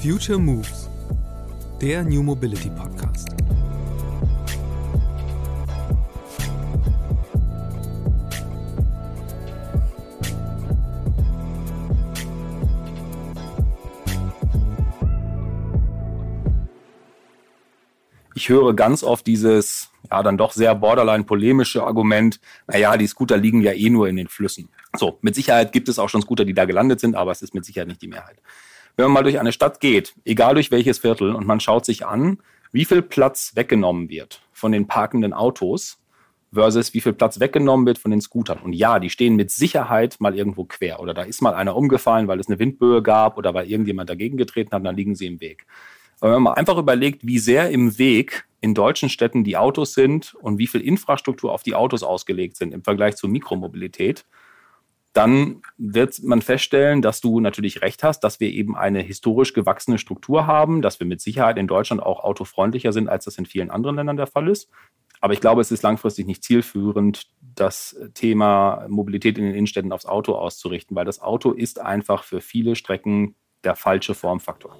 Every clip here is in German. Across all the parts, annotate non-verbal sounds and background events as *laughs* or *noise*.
Future Moves, der New Mobility Podcast. Ich höre ganz oft dieses, ja, dann doch sehr borderline polemische Argument, naja, die Scooter liegen ja eh nur in den Flüssen. So, mit Sicherheit gibt es auch schon Scooter, die da gelandet sind, aber es ist mit Sicherheit nicht die Mehrheit. Wenn man mal durch eine Stadt geht, egal durch welches Viertel, und man schaut sich an, wie viel Platz weggenommen wird von den parkenden Autos versus wie viel Platz weggenommen wird von den Scootern. Und ja, die stehen mit Sicherheit mal irgendwo quer oder da ist mal einer umgefallen, weil es eine Windböe gab oder weil irgendjemand dagegen getreten hat, dann liegen sie im Weg. Aber wenn man einfach überlegt, wie sehr im Weg in deutschen Städten die Autos sind und wie viel Infrastruktur auf die Autos ausgelegt sind im Vergleich zur Mikromobilität, dann wird man feststellen, dass du natürlich recht hast, dass wir eben eine historisch gewachsene Struktur haben, dass wir mit Sicherheit in Deutschland auch autofreundlicher sind, als das in vielen anderen Ländern der Fall ist. Aber ich glaube, es ist langfristig nicht zielführend, das Thema Mobilität in den Innenstädten aufs Auto auszurichten, weil das Auto ist einfach für viele Strecken der falsche Formfaktor.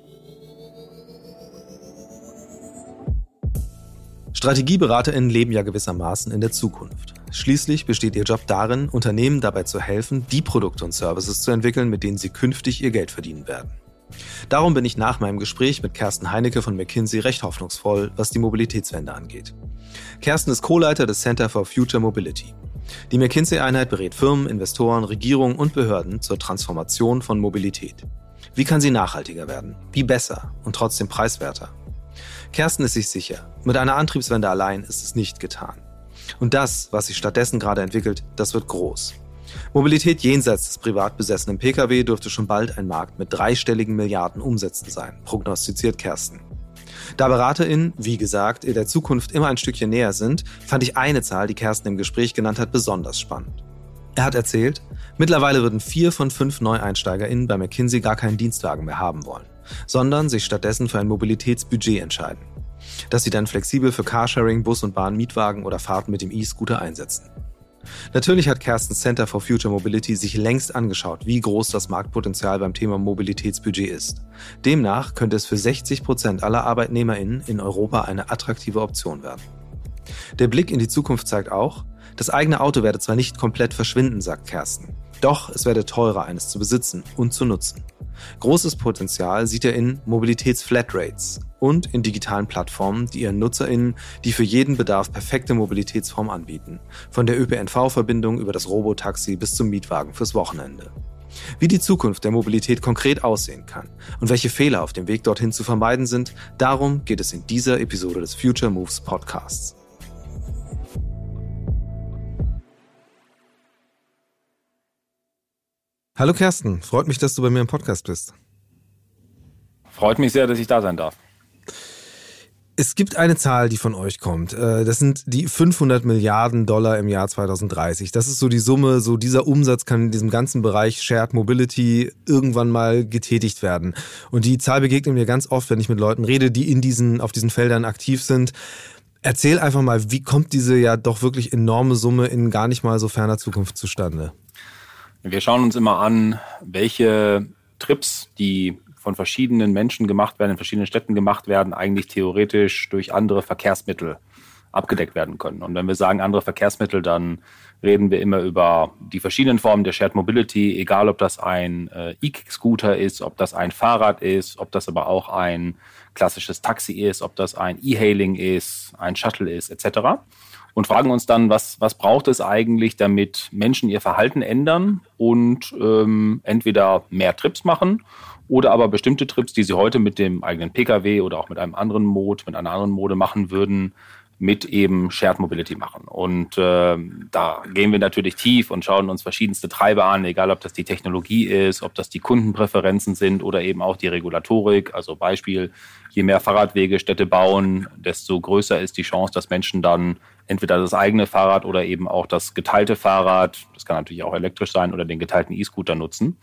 StrategieberaterInnen leben ja gewissermaßen in der Zukunft. Schließlich besteht ihr Job darin, Unternehmen dabei zu helfen, die Produkte und Services zu entwickeln, mit denen sie künftig ihr Geld verdienen werden. Darum bin ich nach meinem Gespräch mit Kersten Heinecke von McKinsey recht hoffnungsvoll, was die Mobilitätswende angeht. Kersten ist Co-Leiter des Center for Future Mobility. Die McKinsey-Einheit berät Firmen, Investoren, Regierungen und Behörden zur Transformation von Mobilität. Wie kann sie nachhaltiger werden? Wie besser und trotzdem preiswerter? Kersten ist sich sicher, mit einer Antriebswende allein ist es nicht getan. Und das, was sich stattdessen gerade entwickelt, das wird groß. Mobilität jenseits des privat besessenen Pkw dürfte schon bald ein Markt mit dreistelligen Milliarden Umsätzen sein, prognostiziert Kersten. Da BeraterInnen, wie gesagt, in der Zukunft immer ein Stückchen näher sind, fand ich eine Zahl, die Kersten im Gespräch genannt hat, besonders spannend. Er hat erzählt, mittlerweile würden vier von fünf NeueinsteigerInnen bei McKinsey gar keinen Dienstwagen mehr haben wollen sondern sich stattdessen für ein Mobilitätsbudget entscheiden, das sie dann flexibel für Carsharing, Bus und Bahn, Mietwagen oder Fahrten mit dem E-Scooter einsetzen. Natürlich hat Kerstens Center for Future Mobility sich längst angeschaut, wie groß das Marktpotenzial beim Thema Mobilitätsbudget ist. Demnach könnte es für 60 Prozent aller ArbeitnehmerInnen in Europa eine attraktive Option werden. Der Blick in die Zukunft zeigt auch, das eigene Auto werde zwar nicht komplett verschwinden, sagt Kersten, doch es werde teurer, eines zu besitzen und zu nutzen. Großes Potenzial sieht er in Mobilitätsflatrates und in digitalen Plattformen, die ihren NutzerInnen die für jeden Bedarf perfekte Mobilitätsform anbieten. Von der ÖPNV-Verbindung über das Robotaxi bis zum Mietwagen fürs Wochenende. Wie die Zukunft der Mobilität konkret aussehen kann und welche Fehler auf dem Weg dorthin zu vermeiden sind, darum geht es in dieser Episode des Future Moves Podcasts. Hallo Kersten, freut mich, dass du bei mir im Podcast bist. Freut mich sehr, dass ich da sein darf. Es gibt eine Zahl, die von euch kommt. Äh, das sind die 500 Milliarden Dollar im Jahr 2030. Das ist so die Summe, so dieser Umsatz kann in diesem ganzen Bereich Shared Mobility irgendwann mal getätigt werden. Und die Zahl begegnet mir ganz oft, wenn ich mit Leuten rede, die in diesen, auf diesen Feldern aktiv sind. Erzähl einfach mal, wie kommt diese ja doch wirklich enorme Summe in gar nicht mal so ferner Zukunft zustande? Wir schauen uns immer an, welche Trips, die von verschiedenen Menschen gemacht werden, in verschiedenen Städten gemacht werden, eigentlich theoretisch durch andere Verkehrsmittel abgedeckt werden können. Und wenn wir sagen andere Verkehrsmittel, dann reden wir immer über die verschiedenen Formen der Shared Mobility, egal ob das ein äh, E-Scooter ist, ob das ein Fahrrad ist, ob das aber auch ein klassisches Taxi ist, ob das ein E-Hailing ist, ein Shuttle ist, etc und fragen uns dann, was, was braucht es eigentlich, damit Menschen ihr Verhalten ändern und ähm, entweder mehr Trips machen oder aber bestimmte Trips, die sie heute mit dem eigenen Pkw oder auch mit einem anderen Mode, mit einer anderen Mode machen würden, mit eben Shared Mobility machen. Und äh, da gehen wir natürlich tief und schauen uns verschiedenste Treiber an, egal ob das die Technologie ist, ob das die Kundenpräferenzen sind oder eben auch die Regulatorik. Also Beispiel, je mehr Fahrradwege Städte bauen, desto größer ist die Chance, dass Menschen dann entweder das eigene Fahrrad oder eben auch das geteilte Fahrrad, das kann natürlich auch elektrisch sein, oder den geteilten E-Scooter nutzen,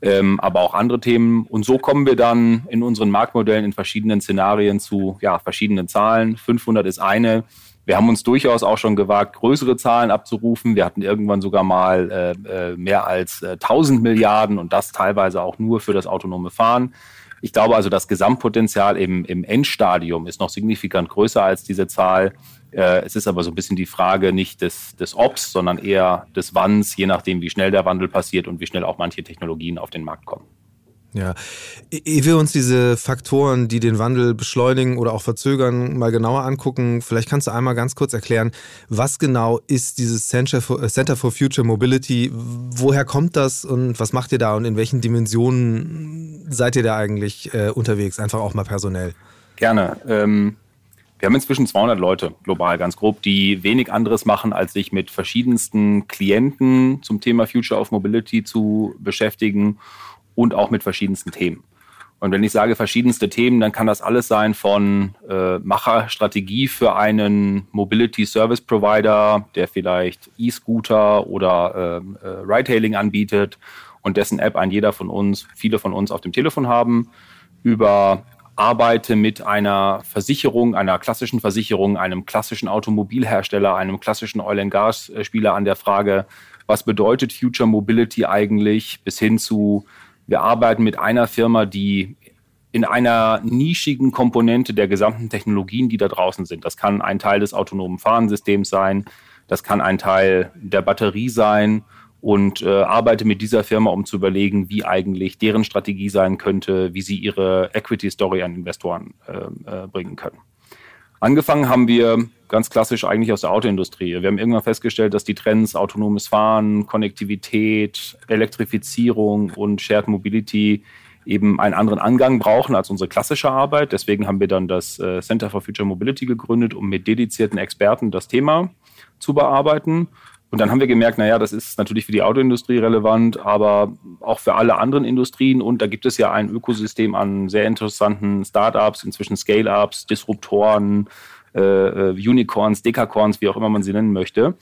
ähm, aber auch andere Themen. Und so kommen wir dann in unseren Marktmodellen in verschiedenen Szenarien zu ja, verschiedenen Zahlen. 500 ist eine. Wir haben uns durchaus auch schon gewagt, größere Zahlen abzurufen. Wir hatten irgendwann sogar mal äh, äh mehr als äh, 1000 Milliarden und das teilweise auch nur für das autonome Fahren. Ich glaube also, das Gesamtpotenzial im, im Endstadium ist noch signifikant größer als diese Zahl. Äh, es ist aber so ein bisschen die Frage nicht des, des Obs, sondern eher des Wanns, je nachdem, wie schnell der Wandel passiert und wie schnell auch manche Technologien auf den Markt kommen. Ja, ehe wir uns diese Faktoren, die den Wandel beschleunigen oder auch verzögern, mal genauer angucken, vielleicht kannst du einmal ganz kurz erklären, was genau ist dieses Center for, äh, Center for Future Mobility, woher kommt das und was macht ihr da und in welchen Dimensionen seid ihr da eigentlich äh, unterwegs, einfach auch mal personell? Gerne. Ähm wir haben inzwischen 200 Leute global, ganz grob, die wenig anderes machen, als sich mit verschiedensten Klienten zum Thema Future of Mobility zu beschäftigen und auch mit verschiedensten Themen. Und wenn ich sage verschiedenste Themen, dann kann das alles sein von äh, Macherstrategie für einen Mobility Service Provider, der vielleicht E-Scooter oder ähm, äh, Ride-Hailing anbietet und dessen App ein jeder von uns, viele von uns auf dem Telefon haben, über arbeite mit einer Versicherung, einer klassischen Versicherung, einem klassischen Automobilhersteller, einem klassischen Oil and Gas Spieler an der Frage, was bedeutet Future Mobility eigentlich, bis hin zu wir arbeiten mit einer Firma, die in einer nischigen Komponente der gesamten Technologien, die da draußen sind. Das kann ein Teil des autonomen Fahrensystems sein, das kann ein Teil der Batterie sein und äh, arbeite mit dieser Firma, um zu überlegen, wie eigentlich deren Strategie sein könnte, wie sie ihre Equity Story an Investoren äh, äh, bringen können. Angefangen haben wir ganz klassisch eigentlich aus der Autoindustrie. Wir haben irgendwann festgestellt, dass die Trends autonomes Fahren, Konnektivität, Elektrifizierung und Shared Mobility eben einen anderen Angang brauchen als unsere klassische Arbeit. Deswegen haben wir dann das äh, Center for Future Mobility gegründet, um mit dedizierten Experten das Thema zu bearbeiten. Und dann haben wir gemerkt, naja, das ist natürlich für die Autoindustrie relevant, aber auch für alle anderen Industrien. Und da gibt es ja ein Ökosystem an sehr interessanten Startups, inzwischen Scale-Ups, Disruptoren, äh, äh, Unicorns, Dekacorns, wie auch immer man sie nennen möchte,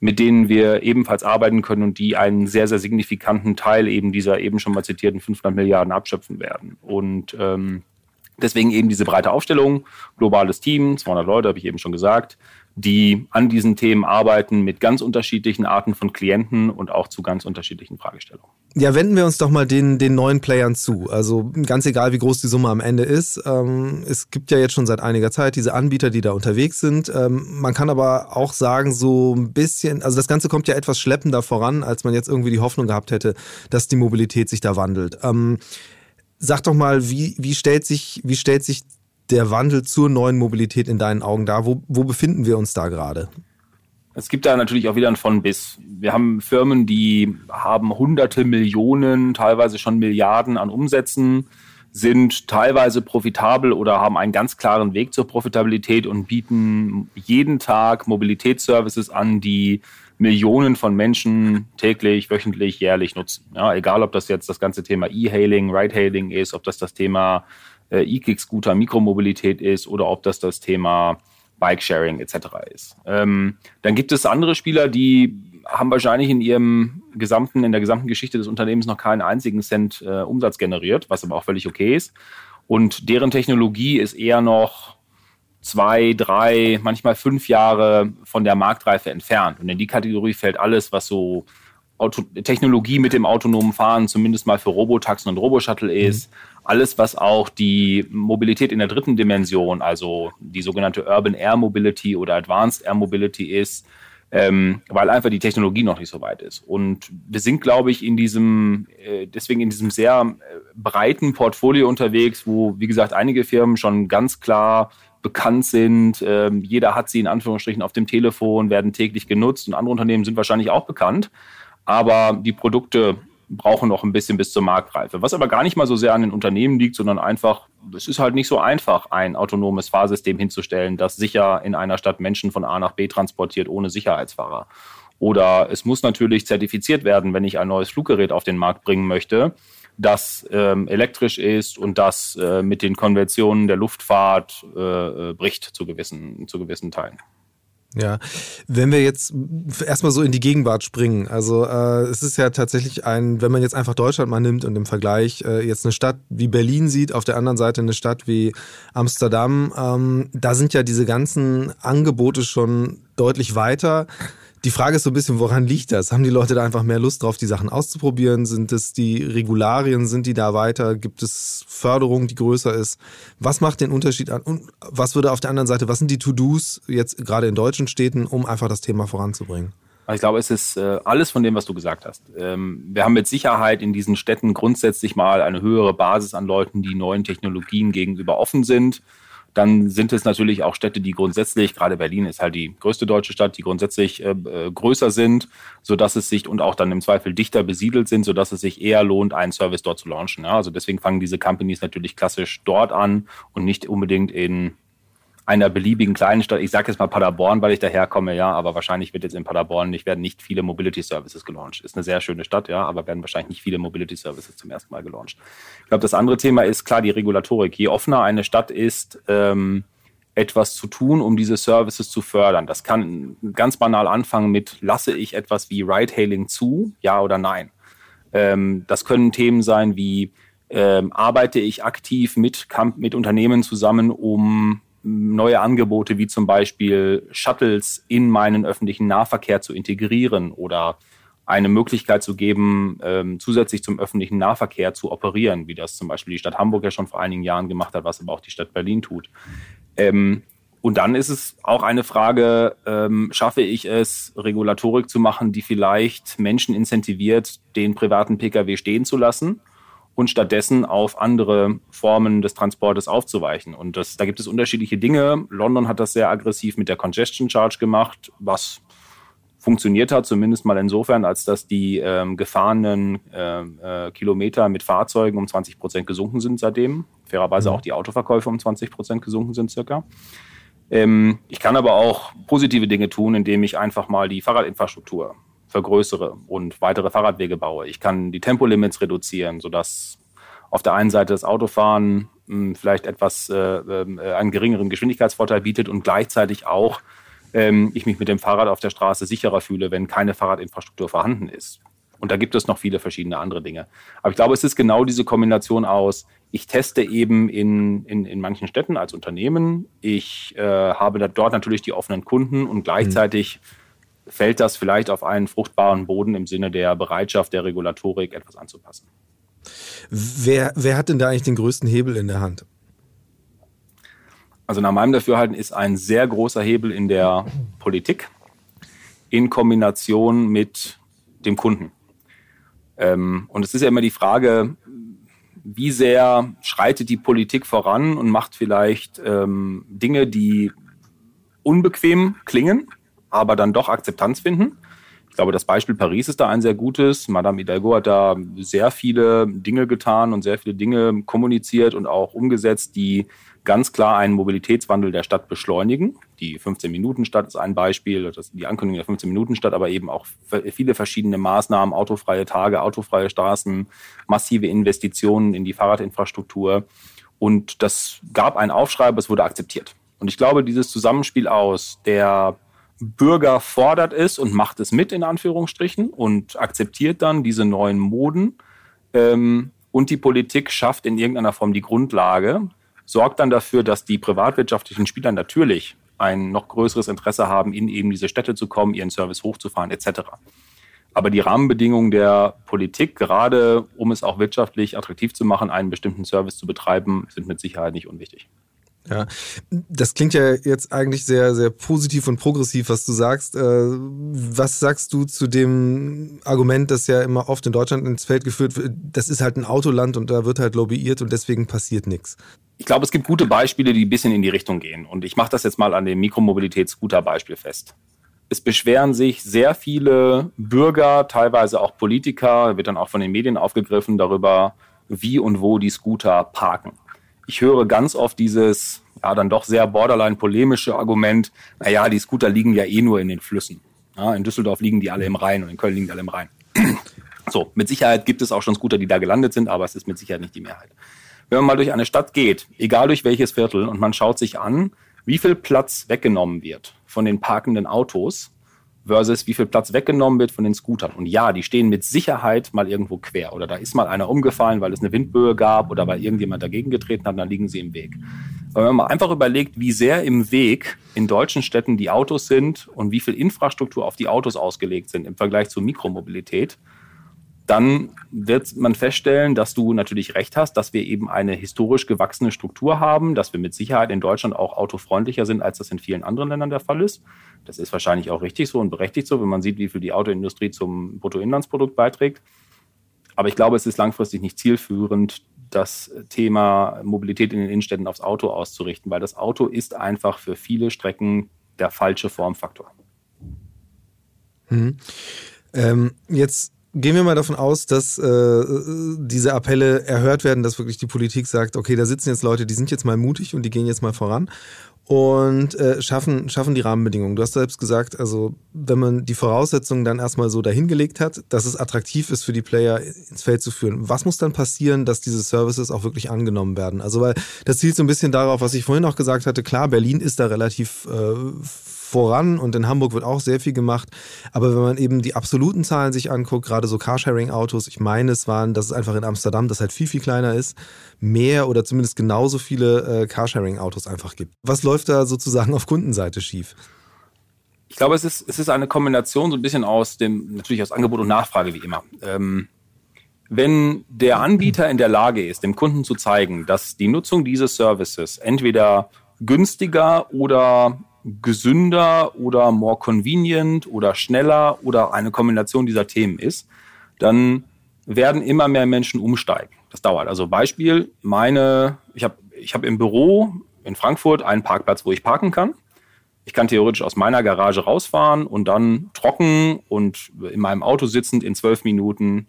mit denen wir ebenfalls arbeiten können und die einen sehr, sehr signifikanten Teil eben dieser eben schon mal zitierten 500 Milliarden abschöpfen werden. Und ähm, deswegen eben diese breite Aufstellung, globales Team, 200 Leute, habe ich eben schon gesagt, die an diesen Themen arbeiten mit ganz unterschiedlichen Arten von Klienten und auch zu ganz unterschiedlichen Fragestellungen. Ja, wenden wir uns doch mal den, den neuen Playern zu. Also ganz egal, wie groß die Summe am Ende ist. Ähm, es gibt ja jetzt schon seit einiger Zeit diese Anbieter, die da unterwegs sind. Ähm, man kann aber auch sagen, so ein bisschen, also das Ganze kommt ja etwas schleppender voran, als man jetzt irgendwie die Hoffnung gehabt hätte, dass die Mobilität sich da wandelt. Ähm, sag doch mal, wie, wie, stellt sich, wie stellt sich der Wandel zur neuen Mobilität in deinen Augen da? Wo, wo befinden wir uns da gerade? Es gibt da natürlich auch wieder ein von bis. Wir haben Firmen, die haben hunderte Millionen, teilweise schon Milliarden an Umsätzen, sind teilweise profitabel oder haben einen ganz klaren Weg zur Profitabilität und bieten jeden Tag Mobilitätsservices an, die Millionen von Menschen täglich, wöchentlich, jährlich nutzen. Ja, egal, ob das jetzt das ganze Thema E-Hailing, Ride-Hailing ist, ob das das Thema äh, E-Kick-Scooter, Mikromobilität ist oder ob das das Thema Bike-Sharing etc. ist. Ähm, dann gibt es andere Spieler, die haben wahrscheinlich in ihrem gesamten, in der gesamten Geschichte des Unternehmens noch keinen einzigen Cent äh, Umsatz generiert, was aber auch völlig okay ist. Und deren Technologie ist eher noch zwei, drei, manchmal fünf Jahre von der Marktreife entfernt. Und in die Kategorie fällt alles, was so Auto Technologie mit dem autonomen Fahren, zumindest mal für Robotaxen und Roboshuttle ist. Mhm alles, was auch die Mobilität in der dritten Dimension, also die sogenannte Urban Air Mobility oder Advanced Air Mobility ist, ähm, weil einfach die Technologie noch nicht so weit ist. Und wir sind, glaube ich, in diesem, äh, deswegen in diesem sehr äh, breiten Portfolio unterwegs, wo, wie gesagt, einige Firmen schon ganz klar bekannt sind. Ähm, jeder hat sie in Anführungsstrichen auf dem Telefon, werden täglich genutzt und andere Unternehmen sind wahrscheinlich auch bekannt. Aber die Produkte brauchen noch ein bisschen bis zur Marktreife. Was aber gar nicht mal so sehr an den Unternehmen liegt, sondern einfach, es ist halt nicht so einfach, ein autonomes Fahrsystem hinzustellen, das sicher in einer Stadt Menschen von A nach B transportiert ohne Sicherheitsfahrer. Oder es muss natürlich zertifiziert werden, wenn ich ein neues Fluggerät auf den Markt bringen möchte, das ähm, elektrisch ist und das äh, mit den Konventionen der Luftfahrt äh, äh bricht zu gewissen, zu gewissen Teilen. Ja, wenn wir jetzt erstmal so in die Gegenwart springen, also äh, es ist ja tatsächlich ein, wenn man jetzt einfach Deutschland mal nimmt und im Vergleich äh, jetzt eine Stadt wie Berlin sieht, auf der anderen Seite eine Stadt wie Amsterdam, ähm, da sind ja diese ganzen Angebote schon deutlich weiter. Die Frage ist so ein bisschen, woran liegt das? Haben die Leute da einfach mehr Lust drauf, die Sachen auszuprobieren? Sind es die Regularien? Sind die da weiter? Gibt es Förderung, die größer ist? Was macht den Unterschied an? Und was würde auf der anderen Seite, was sind die To-Dos jetzt gerade in deutschen Städten, um einfach das Thema voranzubringen? Ich glaube, es ist äh, alles von dem, was du gesagt hast. Ähm, wir haben mit Sicherheit in diesen Städten grundsätzlich mal eine höhere Basis an Leuten, die neuen Technologien gegenüber offen sind. Dann sind es natürlich auch Städte, die grundsätzlich, gerade Berlin ist halt die größte deutsche Stadt, die grundsätzlich äh, äh größer sind, so dass es sich und auch dann im Zweifel dichter besiedelt sind, so dass es sich eher lohnt, einen Service dort zu launchen. Ja? Also deswegen fangen diese Companies natürlich klassisch dort an und nicht unbedingt in einer beliebigen kleinen Stadt, ich sage jetzt mal Paderborn, weil ich daherkomme, ja, aber wahrscheinlich wird jetzt in Paderborn nicht, werden nicht viele Mobility Services gelauncht. Ist eine sehr schöne Stadt, ja, aber werden wahrscheinlich nicht viele Mobility Services zum ersten Mal gelauncht. Ich glaube, das andere Thema ist klar die Regulatorik. Je offener eine Stadt ist, ähm, etwas zu tun, um diese Services zu fördern. Das kann ganz banal anfangen mit, lasse ich etwas wie Ride-Hailing zu, ja oder nein. Ähm, das können Themen sein wie, ähm, arbeite ich aktiv mit, mit Unternehmen zusammen, um neue Angebote wie zum Beispiel Shuttles in meinen öffentlichen Nahverkehr zu integrieren oder eine Möglichkeit zu geben, ähm, zusätzlich zum öffentlichen Nahverkehr zu operieren, wie das zum Beispiel die Stadt Hamburg ja schon vor einigen Jahren gemacht hat, was aber auch die Stadt Berlin tut. Ähm, und dann ist es auch eine Frage, ähm, schaffe ich es, Regulatorik zu machen, die vielleicht Menschen incentiviert, den privaten Pkw stehen zu lassen und stattdessen auf andere Formen des Transportes aufzuweichen. Und das, da gibt es unterschiedliche Dinge. London hat das sehr aggressiv mit der Congestion Charge gemacht, was funktioniert hat, zumindest mal insofern, als dass die ähm, gefahrenen äh, äh, Kilometer mit Fahrzeugen um 20 Prozent gesunken sind seitdem. Fairerweise mhm. auch die Autoverkäufe um 20 Prozent gesunken sind circa. Ähm, ich kann aber auch positive Dinge tun, indem ich einfach mal die Fahrradinfrastruktur vergrößere und weitere Fahrradwege baue. Ich kann die Tempolimits reduzieren, sodass auf der einen Seite das Autofahren mh, hm, vielleicht etwas äh, äh, einen geringeren Geschwindigkeitsvorteil bietet und gleichzeitig auch ähm, ich mich mit dem Fahrrad auf der Straße sicherer fühle, wenn keine Fahrradinfrastruktur vorhanden ist. Und da gibt es noch viele verschiedene andere Dinge. Aber ich glaube, es ist genau diese Kombination aus, ich teste eben in, in, in manchen Städten als Unternehmen, ich äh, habe dort natürlich die offenen Kunden und gleichzeitig mhm fällt das vielleicht auf einen fruchtbaren Boden im Sinne der Bereitschaft der Regulatorik etwas anzupassen. Wer, wer hat denn da eigentlich den größten Hebel in der Hand? Also nach meinem Dafürhalten ist ein sehr großer Hebel in der Politik in Kombination mit dem Kunden. Ähm, und es ist ja immer die Frage, wie sehr schreitet die Politik voran und macht vielleicht ähm, Dinge, die unbequem klingen, aber dann doch Akzeptanz finden. Ich glaube, das Beispiel Paris ist da ein sehr gutes. Madame Hidalgo hat da sehr viele Dinge getan und sehr viele Dinge kommuniziert und auch umgesetzt, die ganz klar einen Mobilitätswandel der Stadt beschleunigen. Die 15-Minuten-Stadt ist ein Beispiel, die Ankündigung der 15-Minuten-Stadt, aber eben auch viele verschiedene Maßnahmen, autofreie Tage, autofreie Straßen, massive Investitionen in die Fahrradinfrastruktur. Und das gab einen Aufschrei, aber es wurde akzeptiert. Und ich glaube, dieses Zusammenspiel aus der Bürger fordert es und macht es mit, in Anführungsstrichen, und akzeptiert dann diese neuen Moden. Ähm, und die Politik schafft in irgendeiner Form die Grundlage, sorgt dann dafür, dass die privatwirtschaftlichen Spieler natürlich ein noch größeres Interesse haben, in eben diese Städte zu kommen, ihren Service hochzufahren, etc. Aber die Rahmenbedingungen der Politik, gerade um es auch wirtschaftlich attraktiv zu machen, einen bestimmten Service zu betreiben, sind mit Sicherheit nicht unwichtig. Ja, das klingt ja jetzt eigentlich sehr, sehr positiv und progressiv, was du sagst. Äh, was sagst du zu dem Argument, das ja immer oft in Deutschland ins Feld geführt wird, das ist halt ein Autoland und da wird halt lobbyiert und deswegen passiert nichts? Ich glaube, es gibt gute Beispiele, die ein bisschen in die Richtung gehen. Und ich mache das jetzt mal an dem Mikromobilitäts-Scooter-Beispiel fest. Es beschweren sich sehr viele Bürger, teilweise auch Politiker, wird dann auch von den Medien aufgegriffen, darüber, wie und wo die Scooter parken ich höre ganz oft dieses, ja, dann doch sehr borderline polemische Argument, naja, die Scooter liegen ja eh nur in den Flüssen. Ja, in Düsseldorf liegen die alle im Rhein und in Köln liegen die alle im Rhein. *clears throat* so, mit Sicherheit gibt es auch schon Scooter, die da gelandet sind, aber es ist mit Sicherheit nicht die Mehrheit. Wenn man mal durch eine Stadt geht, egal durch welches Viertel, und man schaut sich an, wie viel Platz weggenommen wird von den parkenden Autos, versus wie viel Platz weggenommen wird von den Scootern. Und ja, die stehen mit Sicherheit mal irgendwo quer oder da ist mal einer umgefallen, weil es eine Windböe gab oder weil irgendjemand dagegen getreten hat, dann liegen sie im Weg. Wenn man einfach überlegt, wie sehr im Weg in deutschen Städten die Autos sind und wie viel Infrastruktur auf die Autos ausgelegt sind im Vergleich zur Mikromobilität, dann wird man feststellen, dass du natürlich recht hast, dass wir eben eine historisch gewachsene Struktur haben, dass wir mit Sicherheit in Deutschland auch autofreundlicher sind, als das in vielen anderen Ländern der Fall ist. Das ist wahrscheinlich auch richtig so und berechtigt so, wenn man sieht, wie viel die Autoindustrie zum Bruttoinlandsprodukt beiträgt. Aber ich glaube, es ist langfristig nicht zielführend, das Thema Mobilität in den Innenstädten aufs Auto auszurichten, weil das Auto ist einfach für viele Strecken der falsche Formfaktor. Mhm. Ähm, jetzt gehen wir mal davon aus, dass äh, diese Appelle erhört werden, dass wirklich die Politik sagt, okay, da sitzen jetzt Leute, die sind jetzt mal mutig und die gehen jetzt mal voran und äh, schaffen, schaffen die Rahmenbedingungen. Du hast selbst gesagt, also wenn man die Voraussetzungen dann erstmal so dahingelegt hat, dass es attraktiv ist für die Player ins Feld zu führen. Was muss dann passieren, dass diese Services auch wirklich angenommen werden? Also weil das zielt so ein bisschen darauf, was ich vorhin auch gesagt hatte, klar, Berlin ist da relativ äh, voran und in Hamburg wird auch sehr viel gemacht. Aber wenn man eben die absoluten Zahlen sich anguckt, gerade so Carsharing-Autos, ich meine, es waren, dass es einfach in Amsterdam, das halt viel, viel kleiner ist, mehr oder zumindest genauso viele äh, Carsharing-Autos einfach gibt. Was läuft da sozusagen auf Kundenseite schief? Ich glaube, es ist, es ist eine Kombination so ein bisschen aus dem, natürlich aus Angebot und Nachfrage wie immer. Ähm, wenn der Anbieter in der Lage ist, dem Kunden zu zeigen, dass die Nutzung dieses Services entweder günstiger oder gesünder oder more convenient oder schneller oder eine Kombination dieser Themen ist, dann werden immer mehr Menschen umsteigen. Das dauert. Also Beispiel, meine, ich habe ich hab im Büro in Frankfurt einen Parkplatz, wo ich parken kann. Ich kann theoretisch aus meiner Garage rausfahren und dann trocken und in meinem Auto sitzend in zwölf Minuten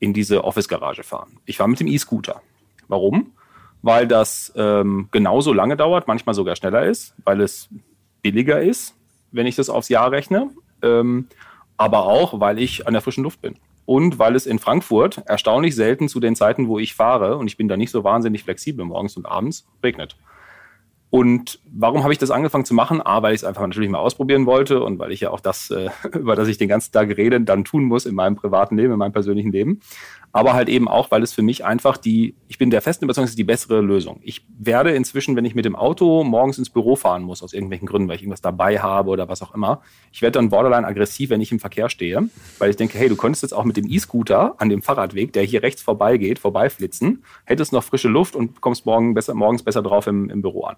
in diese Office-Garage fahren. Ich fahre mit dem E-Scooter. Warum? Weil das ähm, genauso lange dauert, manchmal sogar schneller ist, weil es billiger ist, wenn ich das aufs Jahr rechne, ähm, aber auch, weil ich an der frischen Luft bin. Und weil es in Frankfurt erstaunlich selten zu den Zeiten, wo ich fahre, und ich bin da nicht so wahnsinnig flexibel morgens und abends, regnet. Und warum habe ich das angefangen zu machen? A, weil ich es einfach natürlich mal ausprobieren wollte und weil ich ja auch das, äh, *laughs* über das ich den ganzen Tag rede, dann tun muss in meinem privaten Leben, in meinem persönlichen Leben aber halt eben auch, weil es für mich einfach die, ich bin der festen Überzeugung, es ist die bessere Lösung. Ich werde inzwischen, wenn ich mit dem Auto morgens ins Büro fahren muss, aus irgendwelchen Gründen, weil ich irgendwas dabei habe oder was auch immer, ich werde dann borderline aggressiv, wenn ich im Verkehr stehe, weil ich denke, hey, du könntest jetzt auch mit dem E-Scooter an dem Fahrradweg, der hier rechts vorbeigeht, vorbeiflitzen, hättest noch frische Luft und kommst morgen besser, morgens besser drauf im, im Büro an.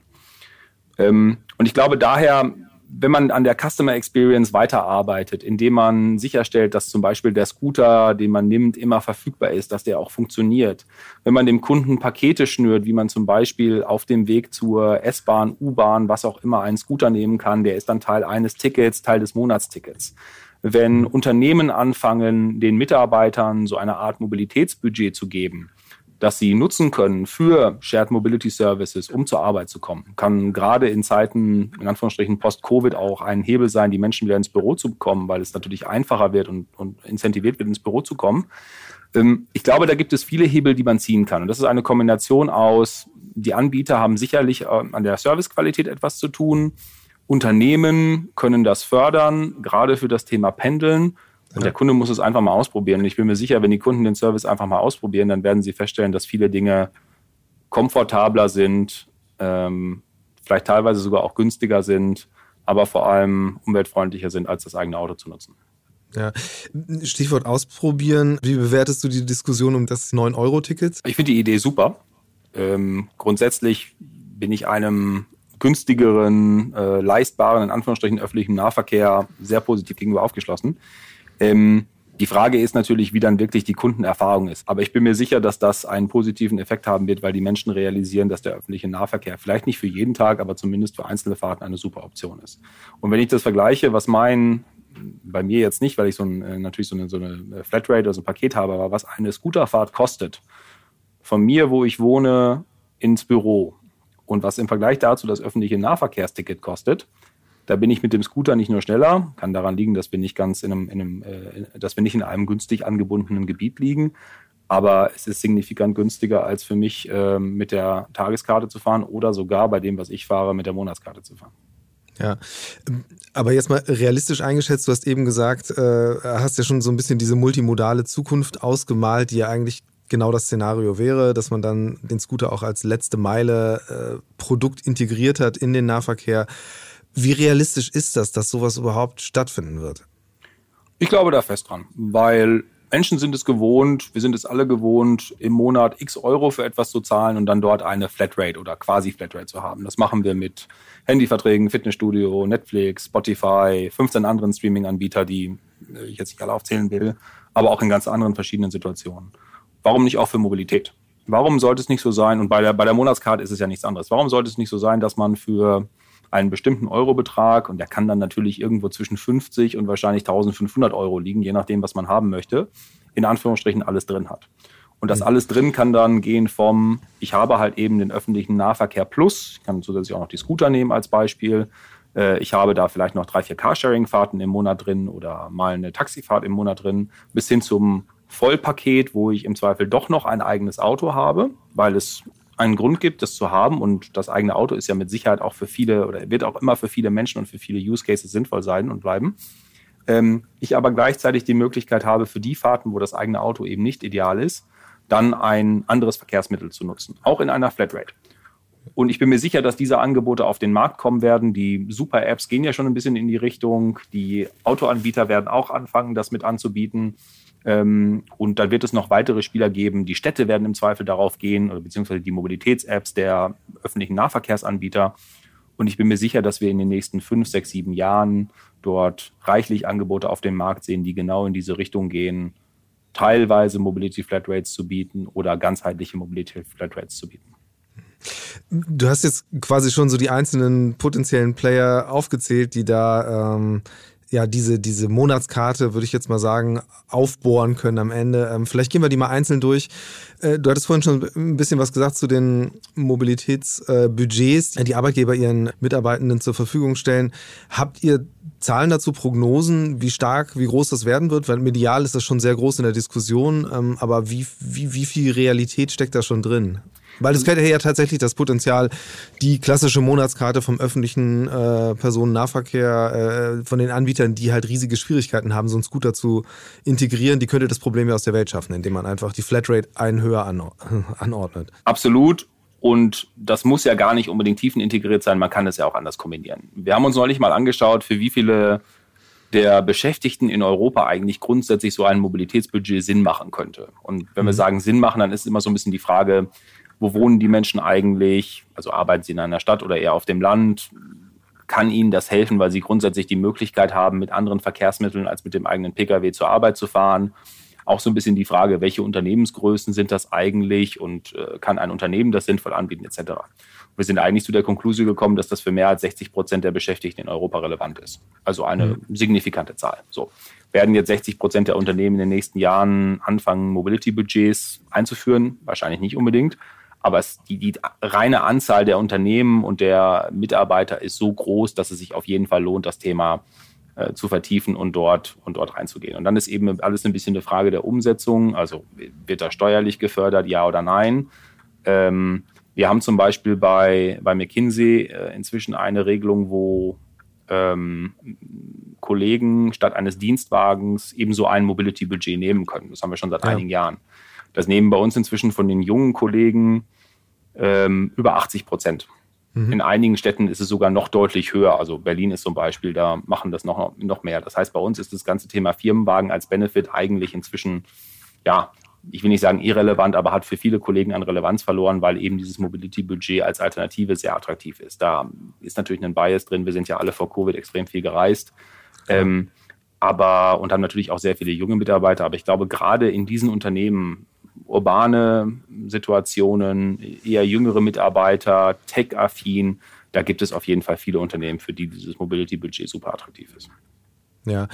Ähm, und ich glaube daher, wenn man an der Customer Experience weiterarbeitet, indem man sicherstellt, dass zum Beispiel der Scooter, den man nimmt, immer verfügbar ist, dass der auch funktioniert. Wenn man dem Kunden Pakete schnürt, wie man zum Beispiel auf dem Weg zur S-Bahn, U-Bahn, was auch immer einen Scooter nehmen kann, der ist dann Teil eines Tickets, Teil des Monatstickets. Wenn Unternehmen anfangen, den Mitarbeitern so eine Art Mobilitätsbudget zu geben, das sie nutzen können für Shared Mobility Services, um zur Arbeit zu kommen. Kann gerade in Zeiten, in Anführungsstrichen Post-Covid auch ein Hebel sein, die Menschen wieder ins Büro zu bekommen, weil es natürlich einfacher wird und, und incentiviert wird, ins Büro zu kommen. Ähm, ich glaube, da gibt es viele Hebel, die man ziehen kann. Und das ist eine Kombination aus, die Anbieter haben sicherlich äh, an der Servicequalität etwas zu tun. Unternehmen können das fördern, gerade für das Thema Pendeln. Und der Kunde muss es einfach mal ausprobieren. Und ich bin mir sicher, wenn die Kunden den Service einfach mal ausprobieren, dann werden sie feststellen, dass viele Dinge komfortabler sind, ähm, vielleicht teilweise sogar auch günstiger sind, aber vor allem umweltfreundlicher sind, als das eigene Auto zu nutzen. Ja. Stichwort ausprobieren. Wie bewertest du die Diskussion um das 9-Euro-Ticket? Ich finde die Idee super. Ähm, grundsätzlich bin ich einem günstigeren, äh, leistbaren, in Anführungsstrichen öffentlichen Nahverkehr sehr positiv gegenüber aufgeschlossen. Ähm, die Frage ist natürlich, wie dann wirklich die Kundenerfahrung ist. Aber ich bin mir sicher, dass das einen positiven Effekt haben wird, weil die Menschen realisieren, dass der öffentliche Nahverkehr vielleicht nicht für jeden Tag, aber zumindest für einzelne Fahrten eine super Option ist. Und wenn ich das vergleiche, was mein, bei mir jetzt nicht, weil ich so ein, äh, natürlich so eine, so eine Flatrate oder so ein Paket habe, aber was eine Scooterfahrt kostet, von mir, wo ich wohne, ins Büro und was im Vergleich dazu das öffentliche Nahverkehrsticket kostet, da bin ich mit dem Scooter nicht nur schneller, kann daran liegen, dass wir nicht ganz in einem, in einem äh, dass wir nicht in einem günstig angebundenen Gebiet liegen, aber es ist signifikant günstiger, als für mich äh, mit der Tageskarte zu fahren oder sogar bei dem, was ich fahre, mit der Monatskarte zu fahren. Ja, aber jetzt mal realistisch eingeschätzt, du hast eben gesagt, äh, hast ja schon so ein bisschen diese multimodale Zukunft ausgemalt, die ja eigentlich genau das Szenario wäre, dass man dann den Scooter auch als letzte Meile äh, Produkt integriert hat in den Nahverkehr. Wie realistisch ist das, dass sowas überhaupt stattfinden wird? Ich glaube da fest dran, weil Menschen sind es gewohnt, wir sind es alle gewohnt, im Monat x Euro für etwas zu zahlen und dann dort eine Flatrate oder quasi Flatrate zu haben. Das machen wir mit Handyverträgen, Fitnessstudio, Netflix, Spotify, 15 anderen Streaming-Anbieter, die ich jetzt nicht alle aufzählen will, aber auch in ganz anderen verschiedenen Situationen. Warum nicht auch für Mobilität? Warum sollte es nicht so sein, und bei der, bei der Monatskarte ist es ja nichts anderes, warum sollte es nicht so sein, dass man für einen bestimmten Eurobetrag und der kann dann natürlich irgendwo zwischen 50 und wahrscheinlich 1500 Euro liegen, je nachdem, was man haben möchte, in Anführungsstrichen alles drin hat. Und das mhm. alles drin kann dann gehen vom, ich habe halt eben den öffentlichen Nahverkehr plus, ich kann zusätzlich auch noch die Scooter nehmen als Beispiel, äh, ich habe da vielleicht noch drei, vier Carsharing-Fahrten im Monat drin oder mal eine Taxifahrt im Monat drin, bis hin zum Vollpaket, wo ich im Zweifel doch noch ein eigenes Auto habe, weil es einen Grund gibt, das zu haben. Und das eigene Auto ist ja mit Sicherheit auch für viele oder wird auch immer für viele Menschen und für viele Use Cases sinnvoll sein und bleiben. Ähm, ich aber gleichzeitig die Möglichkeit habe, für die Fahrten, wo das eigene Auto eben nicht ideal ist, dann ein anderes Verkehrsmittel zu nutzen, auch in einer Flatrate. Und ich bin mir sicher, dass diese Angebote auf den Markt kommen werden. Die Super-Apps gehen ja schon ein bisschen in die Richtung. Die Autoanbieter werden auch anfangen, das mit anzubieten. Ähm, und dann wird es noch weitere Spieler geben. Die Städte werden im Zweifel darauf gehen, oder beziehungsweise die Mobilitäts-Apps der öffentlichen Nahverkehrsanbieter. Und ich bin mir sicher, dass wir in den nächsten fünf, sechs, sieben Jahren dort reichlich Angebote auf dem Markt sehen, die genau in diese Richtung gehen, teilweise Mobility Flatrates zu bieten oder ganzheitliche Mobility Flatrates zu bieten. Du hast jetzt quasi schon so die einzelnen potenziellen Player aufgezählt, die da ähm, ja diese, diese Monatskarte, würde ich jetzt mal sagen, aufbohren können am Ende. Ähm, vielleicht gehen wir die mal einzeln durch. Äh, du hattest vorhin schon ein bisschen was gesagt zu den Mobilitätsbudgets, äh, die Arbeitgeber ihren Mitarbeitenden zur Verfügung stellen. Habt ihr Zahlen dazu, Prognosen, wie stark, wie groß das werden wird? Weil medial ist das schon sehr groß in der Diskussion, ähm, aber wie, wie, wie viel Realität steckt da schon drin? Weil es hätte ja tatsächlich das Potenzial, die klassische Monatskarte vom öffentlichen äh, Personennahverkehr, äh, von den Anbietern, die halt riesige Schwierigkeiten haben, so einen Scooter zu integrieren, die könnte das Problem ja aus der Welt schaffen, indem man einfach die Flatrate einen höher *laughs* anordnet. Absolut. Und das muss ja gar nicht unbedingt tiefenintegriert sein, man kann es ja auch anders kombinieren. Wir haben uns neulich mal angeschaut, für wie viele der Beschäftigten in Europa eigentlich grundsätzlich so ein Mobilitätsbudget Sinn machen könnte. Und wenn wir mhm. sagen Sinn machen, dann ist immer so ein bisschen die Frage, wo wohnen die Menschen eigentlich? Also arbeiten sie in einer Stadt oder eher auf dem Land? Kann ihnen das helfen, weil sie grundsätzlich die Möglichkeit haben, mit anderen Verkehrsmitteln als mit dem eigenen Pkw zur Arbeit zu fahren? Auch so ein bisschen die Frage, welche Unternehmensgrößen sind das eigentlich und äh, kann ein Unternehmen das sinnvoll anbieten etc. Wir sind eigentlich zu der Konklusion gekommen, dass das für mehr als 60 Prozent der Beschäftigten in Europa relevant ist. Also eine mhm. signifikante Zahl. So. Werden jetzt 60 Prozent der Unternehmen in den nächsten Jahren anfangen, Mobility-Budgets einzuführen? Wahrscheinlich nicht unbedingt. Aber es, die, die reine Anzahl der Unternehmen und der Mitarbeiter ist so groß, dass es sich auf jeden Fall lohnt, das Thema äh, zu vertiefen und dort und dort reinzugehen. Und dann ist eben alles ein bisschen eine Frage der Umsetzung. Also wird da steuerlich gefördert, ja oder nein? Ähm, wir haben zum Beispiel bei, bei McKinsey äh, inzwischen eine Regelung, wo ähm, Kollegen statt eines Dienstwagens ebenso ein Mobility-Budget nehmen können. Das haben wir schon seit ja. einigen Jahren. Das nehmen bei uns inzwischen von den jungen Kollegen ähm, über 80 Prozent. Mhm. In einigen Städten ist es sogar noch deutlich höher. Also Berlin ist zum Beispiel, da machen das noch, noch mehr. Das heißt, bei uns ist das ganze Thema Firmenwagen als Benefit eigentlich inzwischen, ja, ich will nicht sagen irrelevant, aber hat für viele Kollegen an Relevanz verloren, weil eben dieses Mobility-Budget als Alternative sehr attraktiv ist. Da ist natürlich ein Bias drin. Wir sind ja alle vor Covid extrem viel gereist. Ähm, aber und haben natürlich auch sehr viele junge Mitarbeiter. Aber ich glaube, gerade in diesen Unternehmen, urbane Situationen, eher jüngere Mitarbeiter, tech-affin. Da gibt es auf jeden Fall viele Unternehmen, für die dieses Mobility-Budget super attraktiv ist. Ja,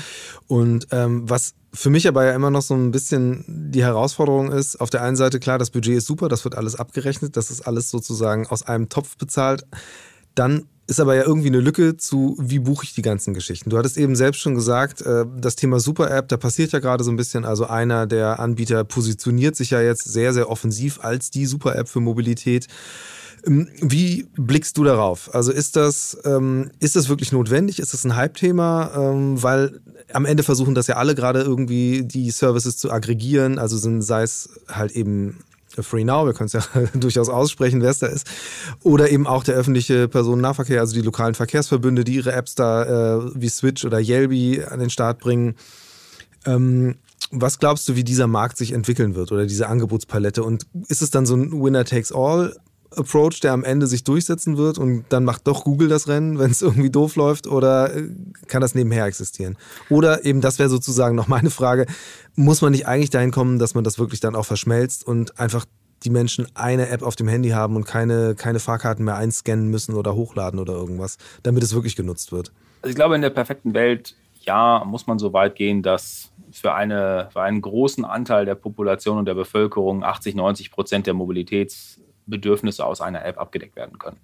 und ähm, was für mich aber ja immer noch so ein bisschen die Herausforderung ist, auf der einen Seite klar, das Budget ist super, das wird alles abgerechnet, das ist alles sozusagen aus einem Topf bezahlt. Dann ist aber ja irgendwie eine Lücke zu, wie buche ich die ganzen Geschichten. Du hattest eben selbst schon gesagt, äh, das Thema Super-App, da passiert ja gerade so ein bisschen. Also einer der Anbieter positioniert sich ja jetzt sehr, sehr offensiv als die Super-App für Mobilität. Ähm, wie blickst du darauf? Also ist das, ähm, ist das wirklich notwendig? Ist das ein Hype-Thema? Ähm, weil am Ende versuchen das ja alle gerade irgendwie die Services zu aggregieren, also sind, sei es halt eben Free Now, wir können es ja *laughs* durchaus aussprechen, wer es da ist, oder eben auch der öffentliche Personennahverkehr, also die lokalen Verkehrsverbünde, die ihre Apps da äh, wie Switch oder Yelby an den Start bringen. Ähm, was glaubst du, wie dieser Markt sich entwickeln wird oder diese Angebotspalette? Und ist es dann so ein Winner-Takes-all Approach, der am Ende sich durchsetzen wird und dann macht doch Google das Rennen, *laughs* wenn es irgendwie doof läuft oder äh, kann das nebenher existieren? Oder eben, das wäre sozusagen noch meine Frage, muss man nicht eigentlich dahin kommen, dass man das wirklich dann auch verschmelzt und einfach die Menschen eine App auf dem Handy haben und keine, keine Fahrkarten mehr einscannen müssen oder hochladen oder irgendwas, damit es wirklich genutzt wird? Also ich glaube, in der perfekten Welt, ja, muss man so weit gehen, dass für, eine, für einen großen Anteil der Population und der Bevölkerung 80, 90 Prozent der Mobilitäts Bedürfnisse aus einer App abgedeckt werden können.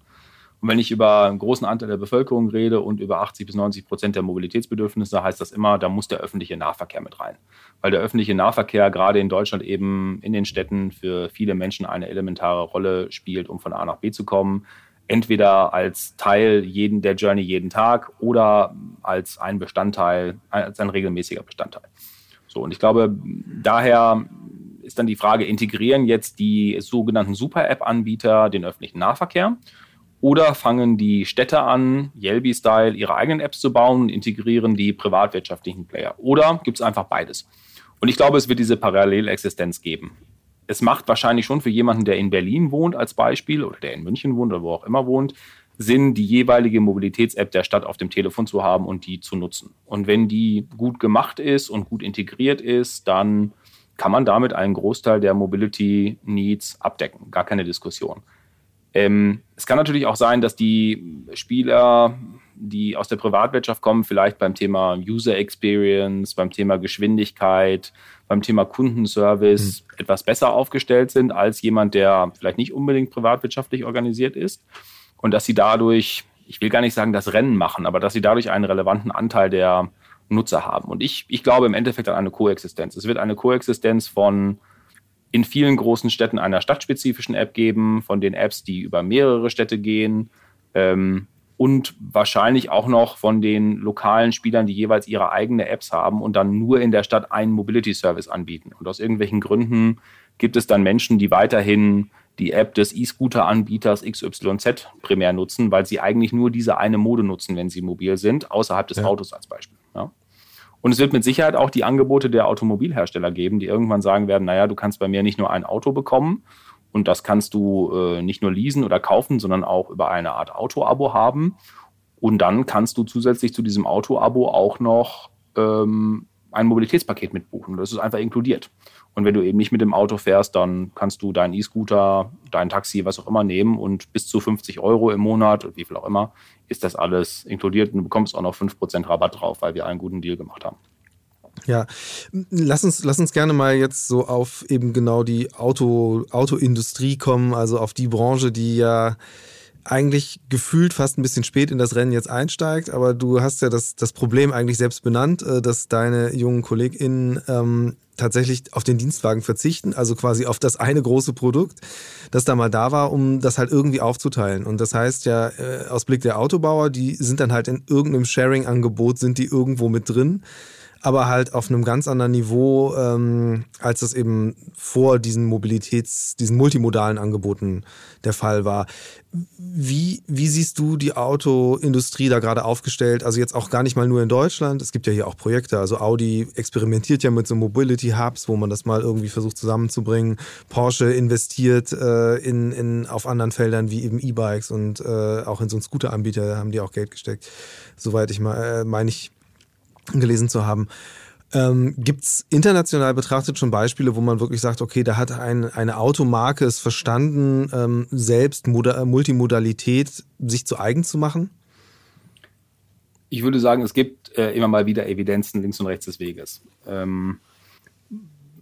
Und wenn ich über einen großen Anteil der Bevölkerung rede und über 80 bis 90 Prozent der Mobilitätsbedürfnisse, heißt das immer, da muss der öffentliche Nahverkehr mit rein. Weil der öffentliche Nahverkehr gerade in Deutschland eben in den Städten für viele Menschen eine elementare Rolle spielt, um von A nach B zu kommen. Entweder als Teil jeden, der Journey jeden Tag oder als ein Bestandteil, als ein regelmäßiger Bestandteil. So, und ich glaube, daher ist dann die Frage, integrieren jetzt die sogenannten Super-App-Anbieter den öffentlichen Nahverkehr? Oder fangen die Städte an, Yelby-Style, ihre eigenen Apps zu bauen und integrieren die privatwirtschaftlichen Player? Oder gibt es einfach beides? Und ich glaube, es wird diese Parallelexistenz geben. Es macht wahrscheinlich schon für jemanden, der in Berlin wohnt als Beispiel oder der in München wohnt oder wo auch immer wohnt, Sinn, die jeweilige Mobilitäts-App der Stadt auf dem Telefon zu haben und die zu nutzen. Und wenn die gut gemacht ist und gut integriert ist, dann kann man damit einen Großteil der Mobility Needs abdecken. Gar keine Diskussion. Ähm, es kann natürlich auch sein, dass die Spieler, die aus der Privatwirtschaft kommen, vielleicht beim Thema User Experience, beim Thema Geschwindigkeit, beim Thema Kundenservice mhm. etwas besser aufgestellt sind als jemand, der vielleicht nicht unbedingt privatwirtschaftlich organisiert ist. Und dass sie dadurch, ich will gar nicht sagen, das Rennen machen, aber dass sie dadurch einen relevanten Anteil der Nutzer haben. Und ich, ich glaube im Endeffekt an eine Koexistenz. Es wird eine Koexistenz von in vielen großen Städten einer stadtspezifischen App geben, von den Apps, die über mehrere Städte gehen ähm, und wahrscheinlich auch noch von den lokalen Spielern, die jeweils ihre eigene Apps haben und dann nur in der Stadt einen Mobility Service anbieten. Und aus irgendwelchen Gründen gibt es dann Menschen, die weiterhin die App des E-Scooter-Anbieters XYZ primär nutzen, weil sie eigentlich nur diese eine Mode nutzen, wenn sie mobil sind, außerhalb des ja. Autos als Beispiel. Und es wird mit Sicherheit auch die Angebote der Automobilhersteller geben, die irgendwann sagen werden, naja, du kannst bei mir nicht nur ein Auto bekommen und das kannst du äh, nicht nur leasen oder kaufen, sondern auch über eine Art Auto-Abo haben. Und dann kannst du zusätzlich zu diesem Auto-Abo auch noch ähm, ein Mobilitätspaket mitbuchen. Das ist einfach inkludiert. Und wenn du eben nicht mit dem Auto fährst, dann kannst du deinen E-Scooter, dein Taxi, was auch immer nehmen und bis zu 50 Euro im Monat und wie viel auch immer, ist das alles inkludiert und du bekommst auch noch 5% Rabatt drauf, weil wir einen guten Deal gemacht haben. Ja, lass uns, lass uns gerne mal jetzt so auf eben genau die Auto, Autoindustrie kommen, also auf die Branche, die ja eigentlich gefühlt fast ein bisschen spät in das Rennen jetzt einsteigt, aber du hast ja das, das Problem eigentlich selbst benannt, äh, dass deine jungen KollegInnen ähm, tatsächlich auf den Dienstwagen verzichten, also quasi auf das eine große Produkt, das da mal da war, um das halt irgendwie aufzuteilen. Und das heißt ja, äh, aus Blick der Autobauer, die sind dann halt in irgendeinem Sharing-Angebot, sind die irgendwo mit drin aber halt auf einem ganz anderen Niveau, ähm, als das eben vor diesen Mobilitäts-, diesen multimodalen Angeboten der Fall war. Wie, wie siehst du die Autoindustrie da gerade aufgestellt? Also jetzt auch gar nicht mal nur in Deutschland. Es gibt ja hier auch Projekte. Also Audi experimentiert ja mit so Mobility Hubs, wo man das mal irgendwie versucht zusammenzubringen. Porsche investiert äh, in, in, auf anderen Feldern wie eben E-Bikes und äh, auch in so einen Scooter-Anbieter haben die auch Geld gesteckt. Soweit ich mal, äh, meine ich, gelesen zu haben. Ähm, Gibt es international betrachtet schon Beispiele, wo man wirklich sagt, okay, da hat ein, eine Automarke es verstanden, ähm, selbst Moda Multimodalität sich zu eigen zu machen? Ich würde sagen, es gibt äh, immer mal wieder Evidenzen links und rechts des Weges. Ähm,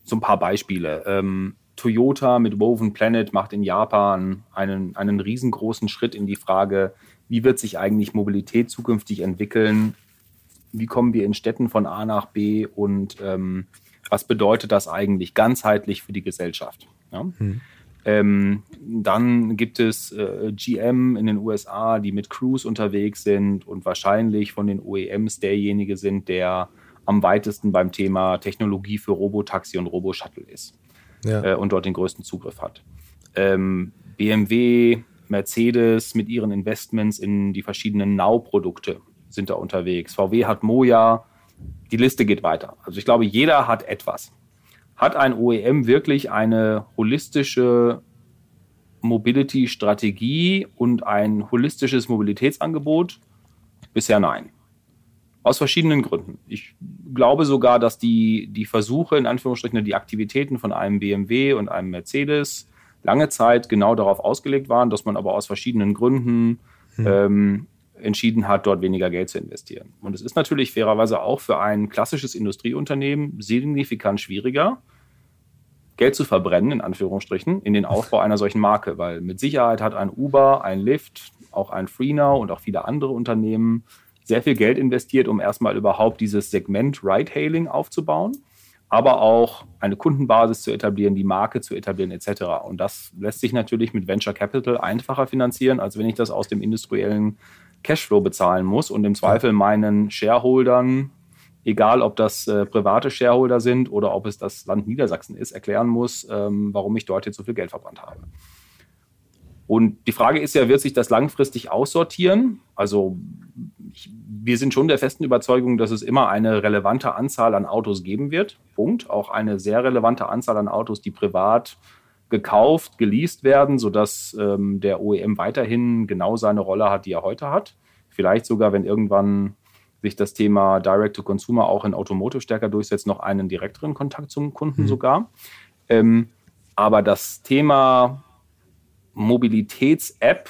so ein paar Beispiele. Ähm, Toyota mit Woven Planet macht in Japan einen, einen riesengroßen Schritt in die Frage, wie wird sich eigentlich Mobilität zukünftig entwickeln wie kommen wir in Städten von A nach B und ähm, was bedeutet das eigentlich ganzheitlich für die Gesellschaft. Ja? Hm. Ähm, dann gibt es äh, GM in den USA, die mit Cruise unterwegs sind und wahrscheinlich von den OEMs derjenige sind, der am weitesten beim Thema Technologie für Robotaxi und Roboshuttle ist ja. äh, und dort den größten Zugriff hat. Ähm, BMW, Mercedes mit ihren Investments in die verschiedenen Now-Produkte sind da unterwegs. VW hat Moja. Die Liste geht weiter. Also ich glaube, jeder hat etwas. Hat ein OEM wirklich eine holistische Mobility-Strategie und ein holistisches Mobilitätsangebot? Bisher nein. Aus verschiedenen Gründen. Ich glaube sogar, dass die, die Versuche, in Anführungsstrichen, die Aktivitäten von einem BMW und einem Mercedes lange Zeit genau darauf ausgelegt waren, dass man aber aus verschiedenen Gründen hm. ähm, entschieden hat, dort weniger Geld zu investieren. Und es ist natürlich fairerweise auch für ein klassisches Industrieunternehmen signifikant schwieriger, Geld zu verbrennen, in Anführungsstrichen, in den Aufbau einer solchen Marke, weil mit Sicherheit hat ein Uber, ein Lyft, auch ein FreeNow und auch viele andere Unternehmen sehr viel Geld investiert, um erstmal überhaupt dieses Segment Ride-Hailing aufzubauen, aber auch eine Kundenbasis zu etablieren, die Marke zu etablieren etc. Und das lässt sich natürlich mit Venture Capital einfacher finanzieren, als wenn ich das aus dem industriellen Cashflow bezahlen muss und im Zweifel meinen Shareholdern, egal ob das äh, private Shareholder sind oder ob es das Land Niedersachsen ist, erklären muss, ähm, warum ich dort jetzt so viel Geld verbrannt habe. Und die Frage ist ja, wird sich das langfristig aussortieren? Also ich, wir sind schon der festen Überzeugung, dass es immer eine relevante Anzahl an Autos geben wird. Punkt. Auch eine sehr relevante Anzahl an Autos, die privat gekauft, geleast werden, sodass ähm, der OEM weiterhin genau seine Rolle hat, die er heute hat. Vielleicht sogar, wenn irgendwann sich das Thema Direct-to-Consumer auch in Automotive stärker durchsetzt, noch einen direkteren Kontakt zum Kunden mhm. sogar. Ähm, aber das Thema Mobilitäts-App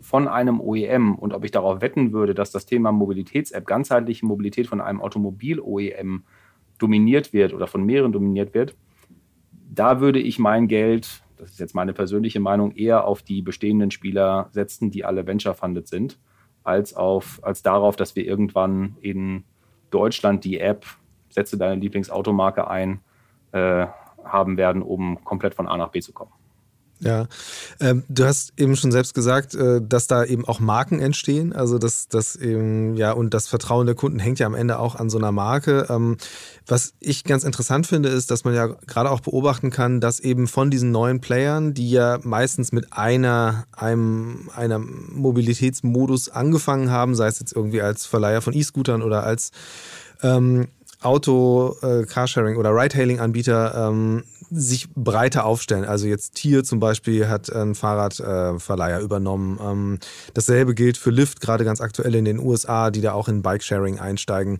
von einem OEM und ob ich darauf wetten würde, dass das Thema Mobilitäts-App, ganzheitliche Mobilität von einem Automobil-OEM dominiert wird oder von mehreren dominiert wird, da würde ich mein Geld, das ist jetzt meine persönliche Meinung, eher auf die bestehenden Spieler setzen, die alle venture-funded sind, als, auf, als darauf, dass wir irgendwann in Deutschland die App, setze deine Lieblingsautomarke ein, äh, haben werden, um komplett von A nach B zu kommen. Ja, ähm, du hast eben schon selbst gesagt, äh, dass da eben auch Marken entstehen. Also das, das eben, ja, und das Vertrauen der Kunden hängt ja am Ende auch an so einer Marke. Ähm, was ich ganz interessant finde, ist, dass man ja gerade auch beobachten kann, dass eben von diesen neuen Playern, die ja meistens mit einer, einem, einer Mobilitätsmodus angefangen haben, sei es jetzt irgendwie als Verleiher von E-Scootern oder als ähm, Auto, äh, Carsharing oder Ride-Hailing-Anbieter ähm, sich breiter aufstellen. Also jetzt Tier zum Beispiel hat ein Fahrradverleiher äh, übernommen. Ähm, dasselbe gilt für Lyft, gerade ganz aktuell in den USA, die da auch in Bike-Sharing einsteigen.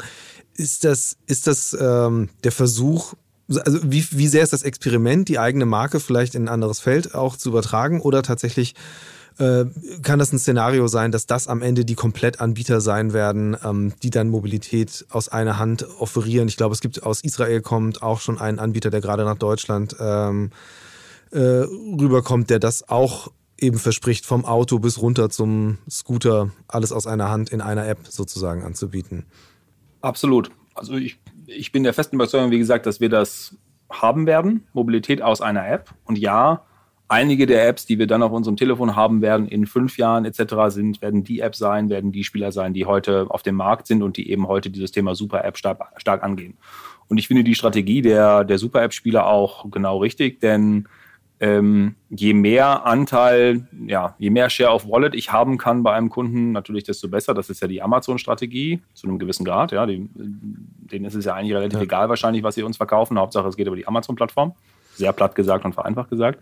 Ist das, ist das ähm, der Versuch, also wie, wie sehr ist das Experiment, die eigene Marke vielleicht in ein anderes Feld auch zu übertragen oder tatsächlich äh, kann das ein Szenario sein, dass das am Ende die Komplettanbieter sein werden, ähm, die dann Mobilität aus einer Hand offerieren. Ich glaube, es gibt aus Israel kommt auch schon einen Anbieter, der gerade nach Deutschland ähm, äh, rüberkommt, der das auch eben verspricht, vom Auto bis runter zum Scooter alles aus einer Hand in einer App sozusagen anzubieten. Absolut. Also ich, ich bin der festen Überzeugung, wie gesagt, dass wir das haben werden, Mobilität aus einer App. Und ja, einige der Apps, die wir dann auf unserem Telefon haben werden, in fünf Jahren etc. sind, werden die Apps sein, werden die Spieler sein, die heute auf dem Markt sind und die eben heute dieses Thema Super-App stark, stark angehen. Und ich finde die Strategie der, der Super-App-Spieler auch genau richtig, denn ähm, je mehr Anteil, ja, je mehr Share of Wallet ich haben kann bei einem Kunden, natürlich desto besser. Das ist ja die Amazon-Strategie zu einem gewissen Grad. Ja, die, denen ist es ja eigentlich relativ ja. egal wahrscheinlich, was sie uns verkaufen. Hauptsache, es geht über die Amazon-Plattform. Sehr platt gesagt und vereinfacht gesagt.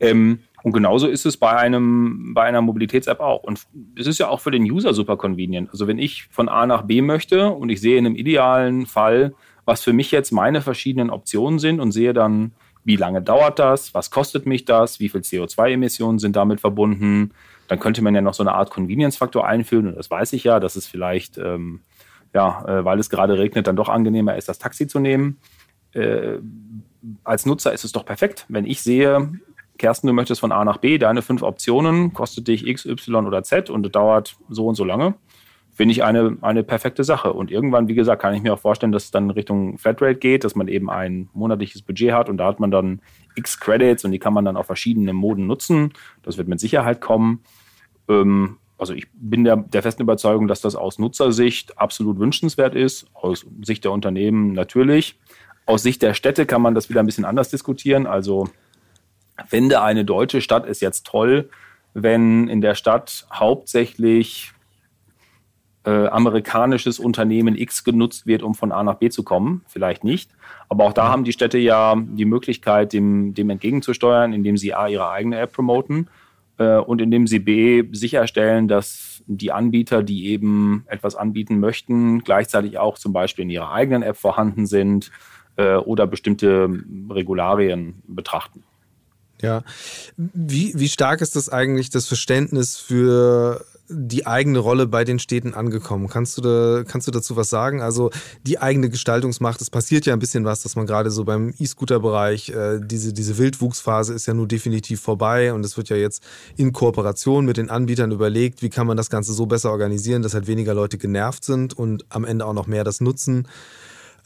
Ähm, und genauso ist es bei einem, bei einer Mobilitäts-App auch. Und es ist ja auch für den User super convenient. Also wenn ich von A nach B möchte und ich sehe in einem idealen Fall, was für mich jetzt meine verschiedenen Optionen sind und sehe dann, wie lange dauert das, was kostet mich das, wie viel CO2-Emissionen sind damit verbunden, dann könnte man ja noch so eine Art Convenience-Faktor einführen. Und das weiß ich ja, dass es vielleicht, ähm, ja, äh, weil es gerade regnet, dann doch angenehmer ist, das Taxi zu nehmen. Äh, als Nutzer ist es doch perfekt, wenn ich sehe, Kersten, du möchtest von A nach B, deine fünf Optionen, kostet dich X, Y oder Z und dauert so und so lange. finde ich eine, eine perfekte Sache. Und irgendwann, wie gesagt, kann ich mir auch vorstellen, dass es dann Richtung Flatrate geht, dass man eben ein monatliches Budget hat und da hat man dann x Credits und die kann man dann auf verschiedene Moden nutzen. Das wird mit Sicherheit kommen. Ähm, also ich bin der, der festen Überzeugung, dass das aus Nutzersicht absolut wünschenswert ist, aus Sicht der Unternehmen natürlich. Aus Sicht der Städte kann man das wieder ein bisschen anders diskutieren. Also finde eine deutsche Stadt ist jetzt toll, wenn in der Stadt hauptsächlich äh, amerikanisches Unternehmen X genutzt wird, um von A nach B zu kommen. Vielleicht nicht. Aber auch da haben die Städte ja die Möglichkeit, dem, dem entgegenzusteuern, indem sie A, ihre eigene App promoten äh, und indem sie B, sicherstellen, dass die Anbieter, die eben etwas anbieten möchten, gleichzeitig auch zum Beispiel in ihrer eigenen App vorhanden sind äh, oder bestimmte Regularien betrachten. Ja. Wie, wie stark ist das eigentlich, das Verständnis für die eigene Rolle bei den Städten angekommen? Kannst du, da, kannst du dazu was sagen? Also die eigene Gestaltungsmacht, es passiert ja ein bisschen was, dass man gerade so beim E-Scooter-Bereich, äh, diese, diese Wildwuchsphase ist ja nun definitiv vorbei und es wird ja jetzt in Kooperation mit den Anbietern überlegt, wie kann man das Ganze so besser organisieren, dass halt weniger Leute genervt sind und am Ende auch noch mehr das nutzen.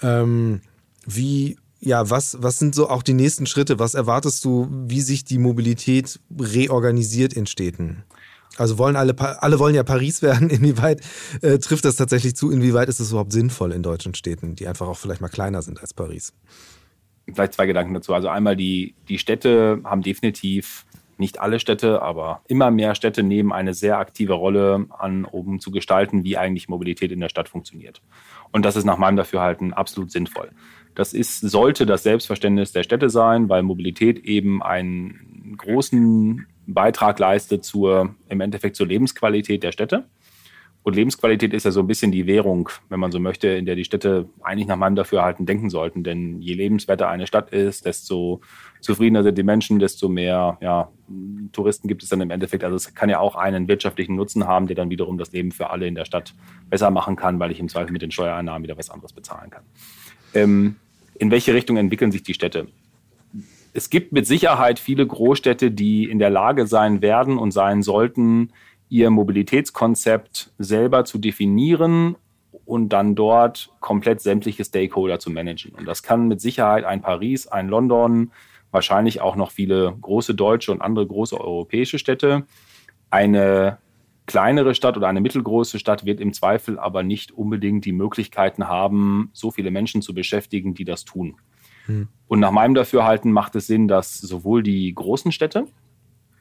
Ähm, wie, ja, was, was sind so auch die nächsten Schritte? Was erwartest du, wie sich die Mobilität reorganisiert in Städten? Also wollen alle, alle wollen ja Paris werden. Inwieweit äh, trifft das tatsächlich zu? Inwieweit ist es überhaupt sinnvoll in deutschen Städten, die einfach auch vielleicht mal kleiner sind als Paris? Vielleicht zwei Gedanken dazu. Also einmal die, die Städte haben definitiv nicht alle Städte, aber immer mehr Städte nehmen eine sehr aktive Rolle an, um zu gestalten, wie eigentlich Mobilität in der Stadt funktioniert. Und das ist nach meinem Dafürhalten absolut sinnvoll. Das ist, sollte das Selbstverständnis der Städte sein, weil Mobilität eben einen großen Beitrag leistet zur, im Endeffekt zur Lebensqualität der Städte. Und Lebensqualität ist ja so ein bisschen die Währung, wenn man so möchte, in der die Städte eigentlich nach meinem Dafürhalten denken sollten. Denn je lebenswerter eine Stadt ist, desto zufriedener sind die Menschen, desto mehr ja, Touristen gibt es dann im Endeffekt. Also es kann ja auch einen wirtschaftlichen Nutzen haben, der dann wiederum das Leben für alle in der Stadt besser machen kann, weil ich im Zweifel mit den Steuereinnahmen wieder was anderes bezahlen kann. Ähm, in welche Richtung entwickeln sich die Städte? es gibt mit Sicherheit viele Großstädte, die in der Lage sein werden und sein sollten, ihr Mobilitätskonzept selber zu definieren und dann dort komplett sämtliche Stakeholder zu managen. Und das kann mit Sicherheit ein Paris, ein London, wahrscheinlich auch noch viele große deutsche und andere große europäische Städte. Eine kleinere Stadt oder eine mittelgroße Stadt wird im Zweifel aber nicht unbedingt die Möglichkeiten haben, so viele Menschen zu beschäftigen, die das tun. Hm. Und nach meinem Dafürhalten macht es Sinn, dass sowohl die großen Städte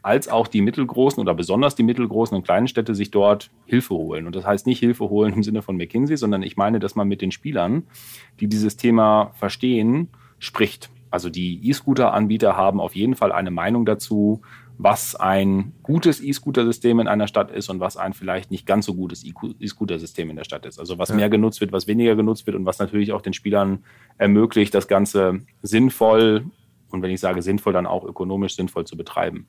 als auch die mittelgroßen oder besonders die mittelgroßen und kleinen Städte sich dort Hilfe holen. Und das heißt nicht Hilfe holen im Sinne von McKinsey, sondern ich meine, dass man mit den Spielern, die dieses Thema verstehen, spricht. Also die E-Scooter-Anbieter haben auf jeden Fall eine Meinung dazu, was ein gutes E-Scooter-System in einer Stadt ist und was ein vielleicht nicht ganz so gutes E-Scooter-System in der Stadt ist. Also was ja. mehr genutzt wird, was weniger genutzt wird und was natürlich auch den Spielern ermöglicht, das Ganze sinnvoll und wenn ich sage sinnvoll, dann auch ökonomisch sinnvoll zu betreiben.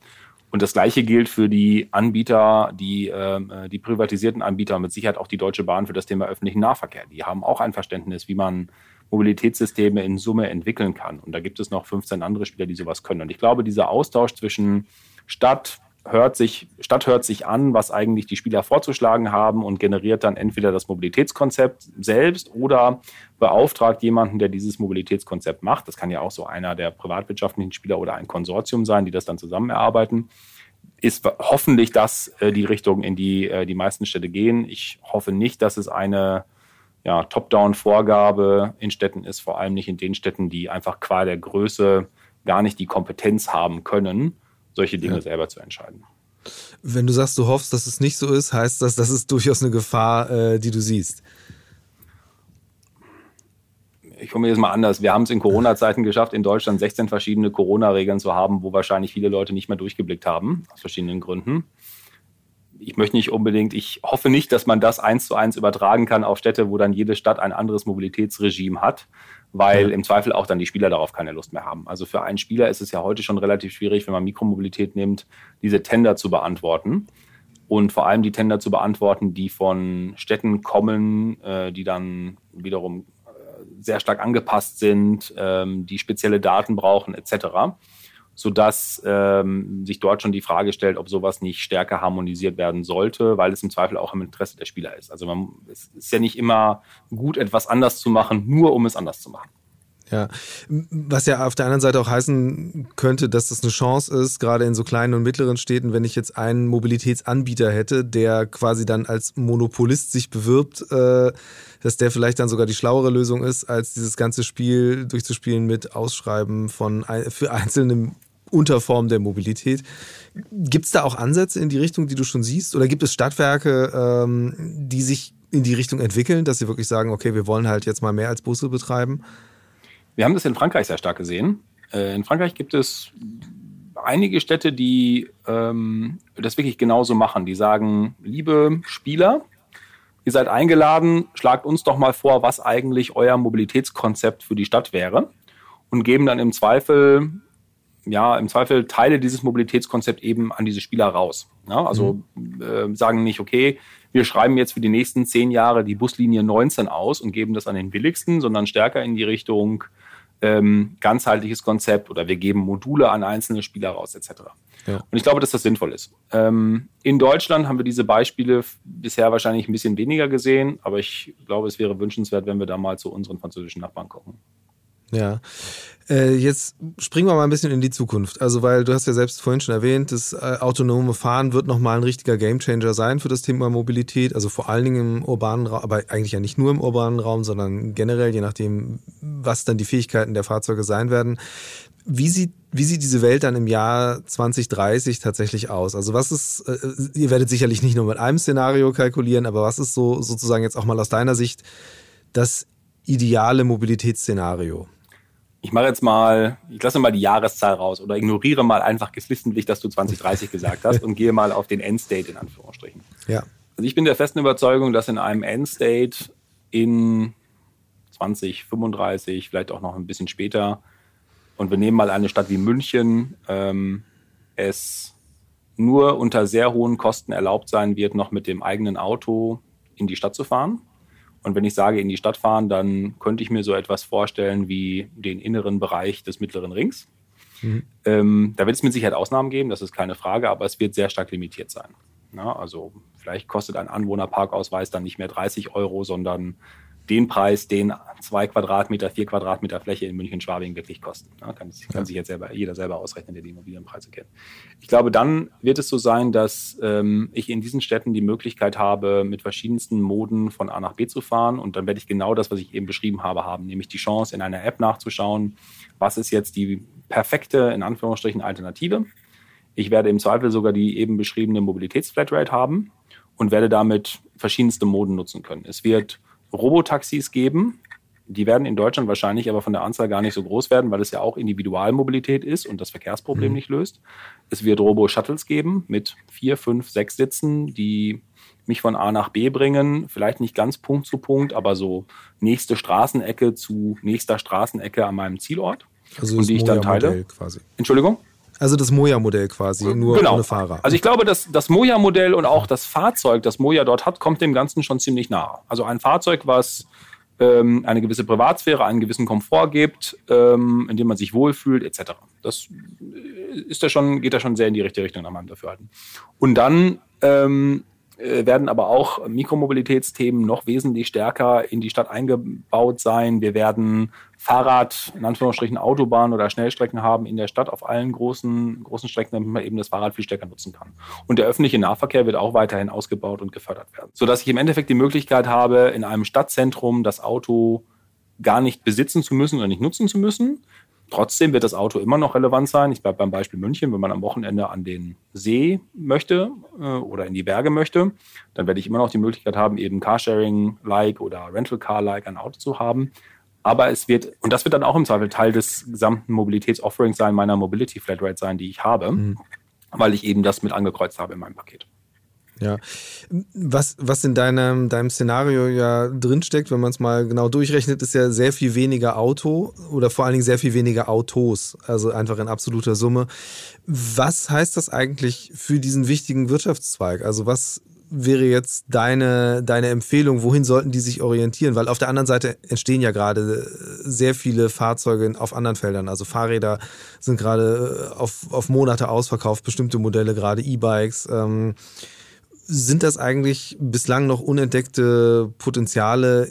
Und das Gleiche gilt für die Anbieter, die, äh, die privatisierten Anbieter, mit Sicherheit auch die Deutsche Bahn für das Thema öffentlichen Nahverkehr. Die haben auch ein Verständnis, wie man Mobilitätssysteme in Summe entwickeln kann. Und da gibt es noch 15 andere Spieler, die sowas können. Und ich glaube, dieser Austausch zwischen Stadt hört sich, Stadt hört sich an, was eigentlich die Spieler vorzuschlagen haben und generiert dann entweder das Mobilitätskonzept selbst oder beauftragt jemanden, der dieses Mobilitätskonzept macht. Das kann ja auch so einer der privatwirtschaftlichen Spieler oder ein Konsortium sein, die das dann zusammen erarbeiten. Ist hoffentlich das äh, die Richtung, in die äh, die meisten Städte gehen. Ich hoffe nicht, dass es eine ja, Top-Down-Vorgabe in Städten ist, vor allem nicht in den Städten, die einfach qua der Größe gar nicht die Kompetenz haben können, solche Dinge ja. selber zu entscheiden. Wenn du sagst, du hoffst, dass es nicht so ist, heißt das, das ist durchaus eine Gefahr, äh, die du siehst. Ich formuliere es mal anders. Wir haben es in Corona-Zeiten geschafft, in Deutschland 16 verschiedene Corona-Regeln zu haben, wo wahrscheinlich viele Leute nicht mehr durchgeblickt haben, aus verschiedenen Gründen ich möchte nicht unbedingt, ich hoffe nicht, dass man das eins zu eins übertragen kann auf Städte, wo dann jede Stadt ein anderes Mobilitätsregime hat, weil ja. im Zweifel auch dann die Spieler darauf keine Lust mehr haben. Also für einen Spieler ist es ja heute schon relativ schwierig, wenn man Mikromobilität nimmt, diese Tender zu beantworten. Und vor allem die Tender zu beantworten, die von Städten kommen, äh, die dann wiederum äh, sehr stark angepasst sind, ähm, die spezielle Daten brauchen etc. sodass ähm, sich dort schon die Frage stellt, ob sowas nicht stärker harmonisiert werden sollte, weil es im Zweifel auch im Interesse der Spieler ist. Also man, es ist ja nicht immer gut, etwas anders zu machen, nur um es anders zu machen. Ja, was ja auf der anderen Seite auch heißen könnte, dass das eine Chance ist, gerade in so kleinen und mittleren Städten, wenn ich jetzt einen Mobilitätsanbieter hätte, der quasi dann als Monopolist sich bewirbt, äh, dass der vielleicht dann sogar die schlauere Lösung ist, als dieses ganze Spiel durchzuspielen mit Ausschreiben von für einzelne Unterformen der Mobilität. Gibt es da auch Ansätze in die Richtung, die du schon siehst? Oder gibt es Stadtwerke, ähm, die sich in die Richtung entwickeln, dass sie wirklich sagen, okay, wir wollen halt jetzt mal mehr als Busse betreiben? Wir haben das in Frankreich sehr stark gesehen. Äh, in Frankreich gibt es einige Städte, die ähm, das wirklich genauso machen. Die sagen, liebe Spieler, ihr seid eingeladen, schlagt uns doch mal vor, was eigentlich euer Mobilitätskonzept für die Stadt wäre und geben dann im Zweifel, ja, im Zweifel Teile dieses Mobilitätskonzept eben an diese Spieler raus. Ja, also mhm. äh, sagen nicht, okay, wir schreiben jetzt für die nächsten zehn Jahre die Buslinie 19 aus und geben das an den billigsten, sondern stärker in die Richtung, ähm, ganzheitliches Konzept oder wir geben Module an einzelne Spieler raus, etc. Ja. Und ich glaube, dass das sinnvoll ist. Ähm, in Deutschland haben wir diese Beispiele bisher wahrscheinlich ein bisschen weniger gesehen, aber ich glaube, es wäre wünschenswert, wenn wir da mal zu unseren französischen Nachbarn gucken. Ja. Äh, jetzt springen wir mal ein bisschen in die Zukunft. Also, weil du hast ja selbst vorhin schon erwähnt, das äh, autonome Fahren wird nochmal ein richtiger Gamechanger sein für das Thema Mobilität. Also vor allen Dingen im urbanen Raum, aber eigentlich ja nicht nur im urbanen Raum, sondern generell, je nachdem, was dann die Fähigkeiten der Fahrzeuge sein werden. Wie sieht, wie sieht diese Welt dann im Jahr 2030 tatsächlich aus? Also was ist, äh, ihr werdet sicherlich nicht nur mit einem Szenario kalkulieren, aber was ist so sozusagen jetzt auch mal aus deiner Sicht das ideale Mobilitätsszenario? ich mache jetzt mal, ich lasse mal die Jahreszahl raus oder ignoriere mal einfach geflissentlich, dass du 2030 *laughs* gesagt hast und gehe mal auf den Endstate in Anführungsstrichen. Ja. Also ich bin der festen Überzeugung, dass in einem Endstate in 2035, vielleicht auch noch ein bisschen später, und wir nehmen mal eine Stadt wie München, ähm, es nur unter sehr hohen Kosten erlaubt sein wird, noch mit dem eigenen Auto in die Stadt zu fahren. Und wenn ich sage, in die Stadt fahren, dann könnte ich mir so etwas vorstellen wie den inneren Bereich des mittleren Rings. Mhm. Ähm, da wird es mit Sicherheit Ausnahmen geben, das ist keine Frage, aber es wird sehr stark limitiert sein. Ja, also vielleicht kostet ein Anwohnerparkausweis dann nicht mehr 30 Euro, sondern den Preis, den zwei Quadratmeter, vier Quadratmeter Fläche in München-Schwabing wirklich kosten. Ja, kann, kann sich jetzt selber, jeder selber ausrechnen, der die Immobilienpreise kennt. Ich glaube, dann wird es so sein, dass ähm, ich in diesen Städten die Möglichkeit habe, mit verschiedensten Moden von A nach B zu fahren. Und dann werde ich genau das, was ich eben beschrieben habe, haben, nämlich die Chance, in einer App nachzuschauen, was ist jetzt die perfekte, in Anführungsstrichen, Alternative. Ich werde im Zweifel sogar die eben beschriebene Mobilitätsflatrate haben und werde damit verschiedenste Moden nutzen können. Es wird Robotaxis geben. Die werden in Deutschland wahrscheinlich aber von der Anzahl gar nicht so groß werden, weil es ja auch Individualmobilität ist und das Verkehrsproblem mhm. nicht löst. Es wird Robo-Shuttles geben mit vier, fünf, sechs Sitzen, die mich von A nach B bringen. Vielleicht nicht ganz Punkt zu Punkt, aber so nächste Straßenecke zu nächster Straßenecke an meinem Zielort. Also und die ich dann teile. Quasi. Entschuldigung? Also das Moja-Modell quasi, nur genau. ohne Fahrer. Also ich glaube, dass das Moja-Modell und auch das Fahrzeug, das Moja dort hat, kommt dem Ganzen schon ziemlich nahe. Also ein Fahrzeug, was ähm, eine gewisse Privatsphäre, einen gewissen Komfort gibt, ähm, in dem man sich wohlfühlt, etc. Das ist da schon, geht da schon sehr in die richtige Richtung nach meinem Dafürhalten. Und dann ähm, äh, werden aber auch Mikromobilitätsthemen noch wesentlich stärker in die Stadt eingebaut sein. Wir werden Fahrrad, in Anführungsstrichen Autobahnen oder Schnellstrecken haben in der Stadt auf allen großen, großen Strecken, damit man eben das Fahrrad viel stärker nutzen kann. Und der öffentliche Nahverkehr wird auch weiterhin ausgebaut und gefördert werden. Sodass ich im Endeffekt die Möglichkeit habe, in einem Stadtzentrum das Auto gar nicht besitzen zu müssen oder nicht nutzen zu müssen, Trotzdem wird das Auto immer noch relevant sein. Ich bleibe beim Beispiel München. Wenn man am Wochenende an den See möchte äh, oder in die Berge möchte, dann werde ich immer noch die Möglichkeit haben, eben Carsharing-like oder Rental-Car-like ein Auto zu haben. Aber es wird, und das wird dann auch im Zweifel Teil des gesamten Mobilitäts-Offerings sein, meiner Mobility Flatrate sein, die ich habe, mhm. weil ich eben das mit angekreuzt habe in meinem Paket. Ja. Was, was in deinem, deinem Szenario ja drinsteckt, wenn man es mal genau durchrechnet, ist ja sehr viel weniger Auto oder vor allen Dingen sehr viel weniger Autos, also einfach in absoluter Summe. Was heißt das eigentlich für diesen wichtigen Wirtschaftszweig? Also was, wäre jetzt deine, deine Empfehlung? Wohin sollten die sich orientieren? Weil auf der anderen Seite entstehen ja gerade sehr viele Fahrzeuge auf anderen Feldern. Also Fahrräder sind gerade äh, auf, auf Monate ausverkauft, bestimmte Modelle, gerade E-Bikes. Ähm, sind das eigentlich bislang noch unentdeckte Potenziale,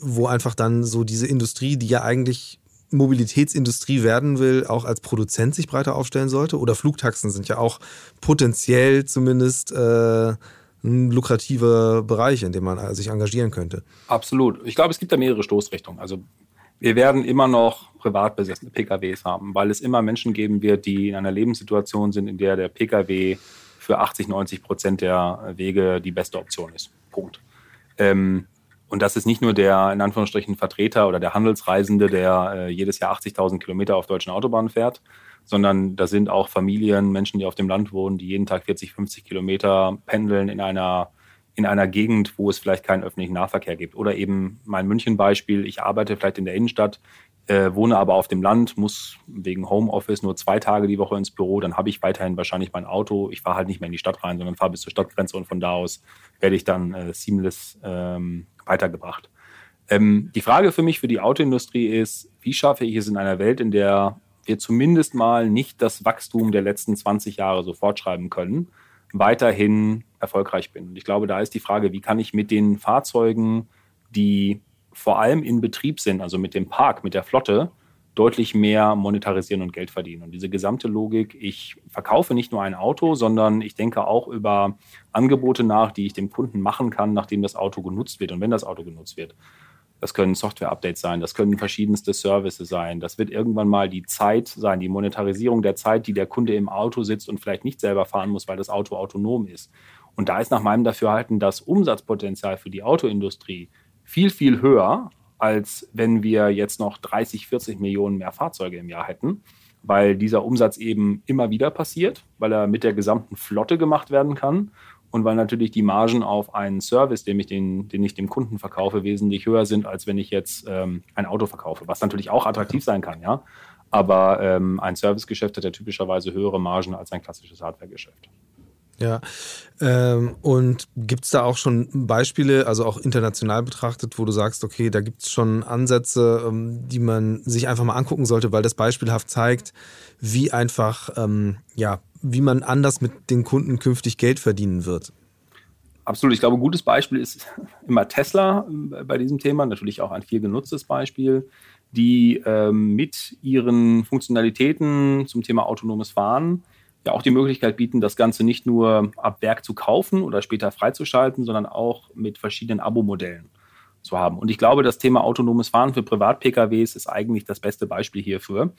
wo einfach dann so diese Industrie, die ja eigentlich Mobilitätsindustrie werden will, auch als Produzent sich breiter aufstellen sollte? Oder Flugtaxen sind ja auch potenziell zumindest äh, ein lukrativer Bereich, in dem man äh, sich engagieren könnte. Absolut. Ich glaube, es gibt da mehrere Stoßrichtungen. Also wir werden immer noch privat besessene PKWs haben, weil es immer Menschen geben wird, die in einer Lebenssituation sind, in der der PKW für 80, 90 Prozent der Wege die beste Option ist. Punkt. Ähm, und das ist nicht nur der, in Anführungsstrichen, Vertreter oder der Handelsreisende, der äh, jedes Jahr 80.000 Kilometer auf deutschen Autobahnen fährt, sondern da sind auch Familien, Menschen, die auf dem Land wohnen, die jeden Tag 40, 50 Kilometer pendeln in einer, in einer Gegend, wo es vielleicht keinen öffentlichen Nahverkehr gibt. Oder eben mein München-Beispiel, ich arbeite vielleicht in der Innenstadt, äh, wohne aber auf dem Land, muss wegen Homeoffice nur zwei Tage die Woche ins Büro, dann habe ich weiterhin wahrscheinlich mein Auto. Ich fahre halt nicht mehr in die Stadt rein, sondern fahre bis zur Stadtgrenze und von da aus werde ich dann äh, seamless ähm, weitergebracht. Ähm, die Frage für mich, für die Autoindustrie ist, wie schaffe ich es in einer Welt, in der wir zumindest mal nicht das Wachstum der letzten 20 Jahre so fortschreiben können, weiterhin erfolgreich bin. Und ich glaube, da ist die Frage, wie kann ich mit den Fahrzeugen, die vor allem in Betrieb sind, also mit dem Park, mit der Flotte, deutlich mehr monetarisieren und Geld verdienen. Und diese gesamte Logik, ich verkaufe nicht nur ein Auto, sondern ich denke auch über Angebote nach, die ich dem Kunden machen kann, nachdem das Auto genutzt wird und wenn das Auto genutzt wird. Das können Software-Updates sein, das können verschiedenste Services sein. Das wird irgendwann mal die Zeit sein, die Monetarisierung der Zeit, die der Kunde im Auto sitzt und vielleicht nicht selber fahren muss, weil das Auto autonom ist. Und da ist nach meinem Dafürhalten das Umsatzpotenzial für die Autoindustrie viel, viel höher, als wenn wir jetzt noch 30, 40 Millionen mehr Fahrzeuge im Jahr hätten, weil dieser Umsatz eben immer wieder passiert, weil er mit der gesamten Flotte gemacht werden kann und weil natürlich die Margen auf einen Service, den ich, den, den ich dem Kunden verkaufe, wesentlich höher sind, als wenn ich jetzt ähm, ein Auto verkaufe, was natürlich auch attraktiv sein kann, ja. Aber ähm, ein Servicegeschäft hat ja typischerweise höhere Margen als ein klassisches Hardwaregeschäft. Ja, ähm, und gibt es da auch schon Beispiele, also auch international betrachtet, wo du sagst, okay, da gibt es schon Ansätze, ähm, die man sich einfach mal angucken sollte, weil das beispielhaft zeigt, wie einfach, ähm, ja, wie man anders mit den Kunden künftig Geld verdienen wird? Absolut. Ich glaube, ein gutes Beispiel ist *laughs* immer Tesla äh, bei diesem Thema, natürlich auch ein viel genutztes Beispiel, die ähm, mit ihren Funktionalitäten zum Thema autonomes Fahren ja auch die Möglichkeit bieten, das Ganze nicht nur ab Werk zu kaufen oder später freizuschalten, sondern auch mit verschiedenen Abo-Modellen zu haben. Und ich glaube, das Thema autonomes Fahren für Privat-PKWs ist eigentlich das beste Beispiel hierfür.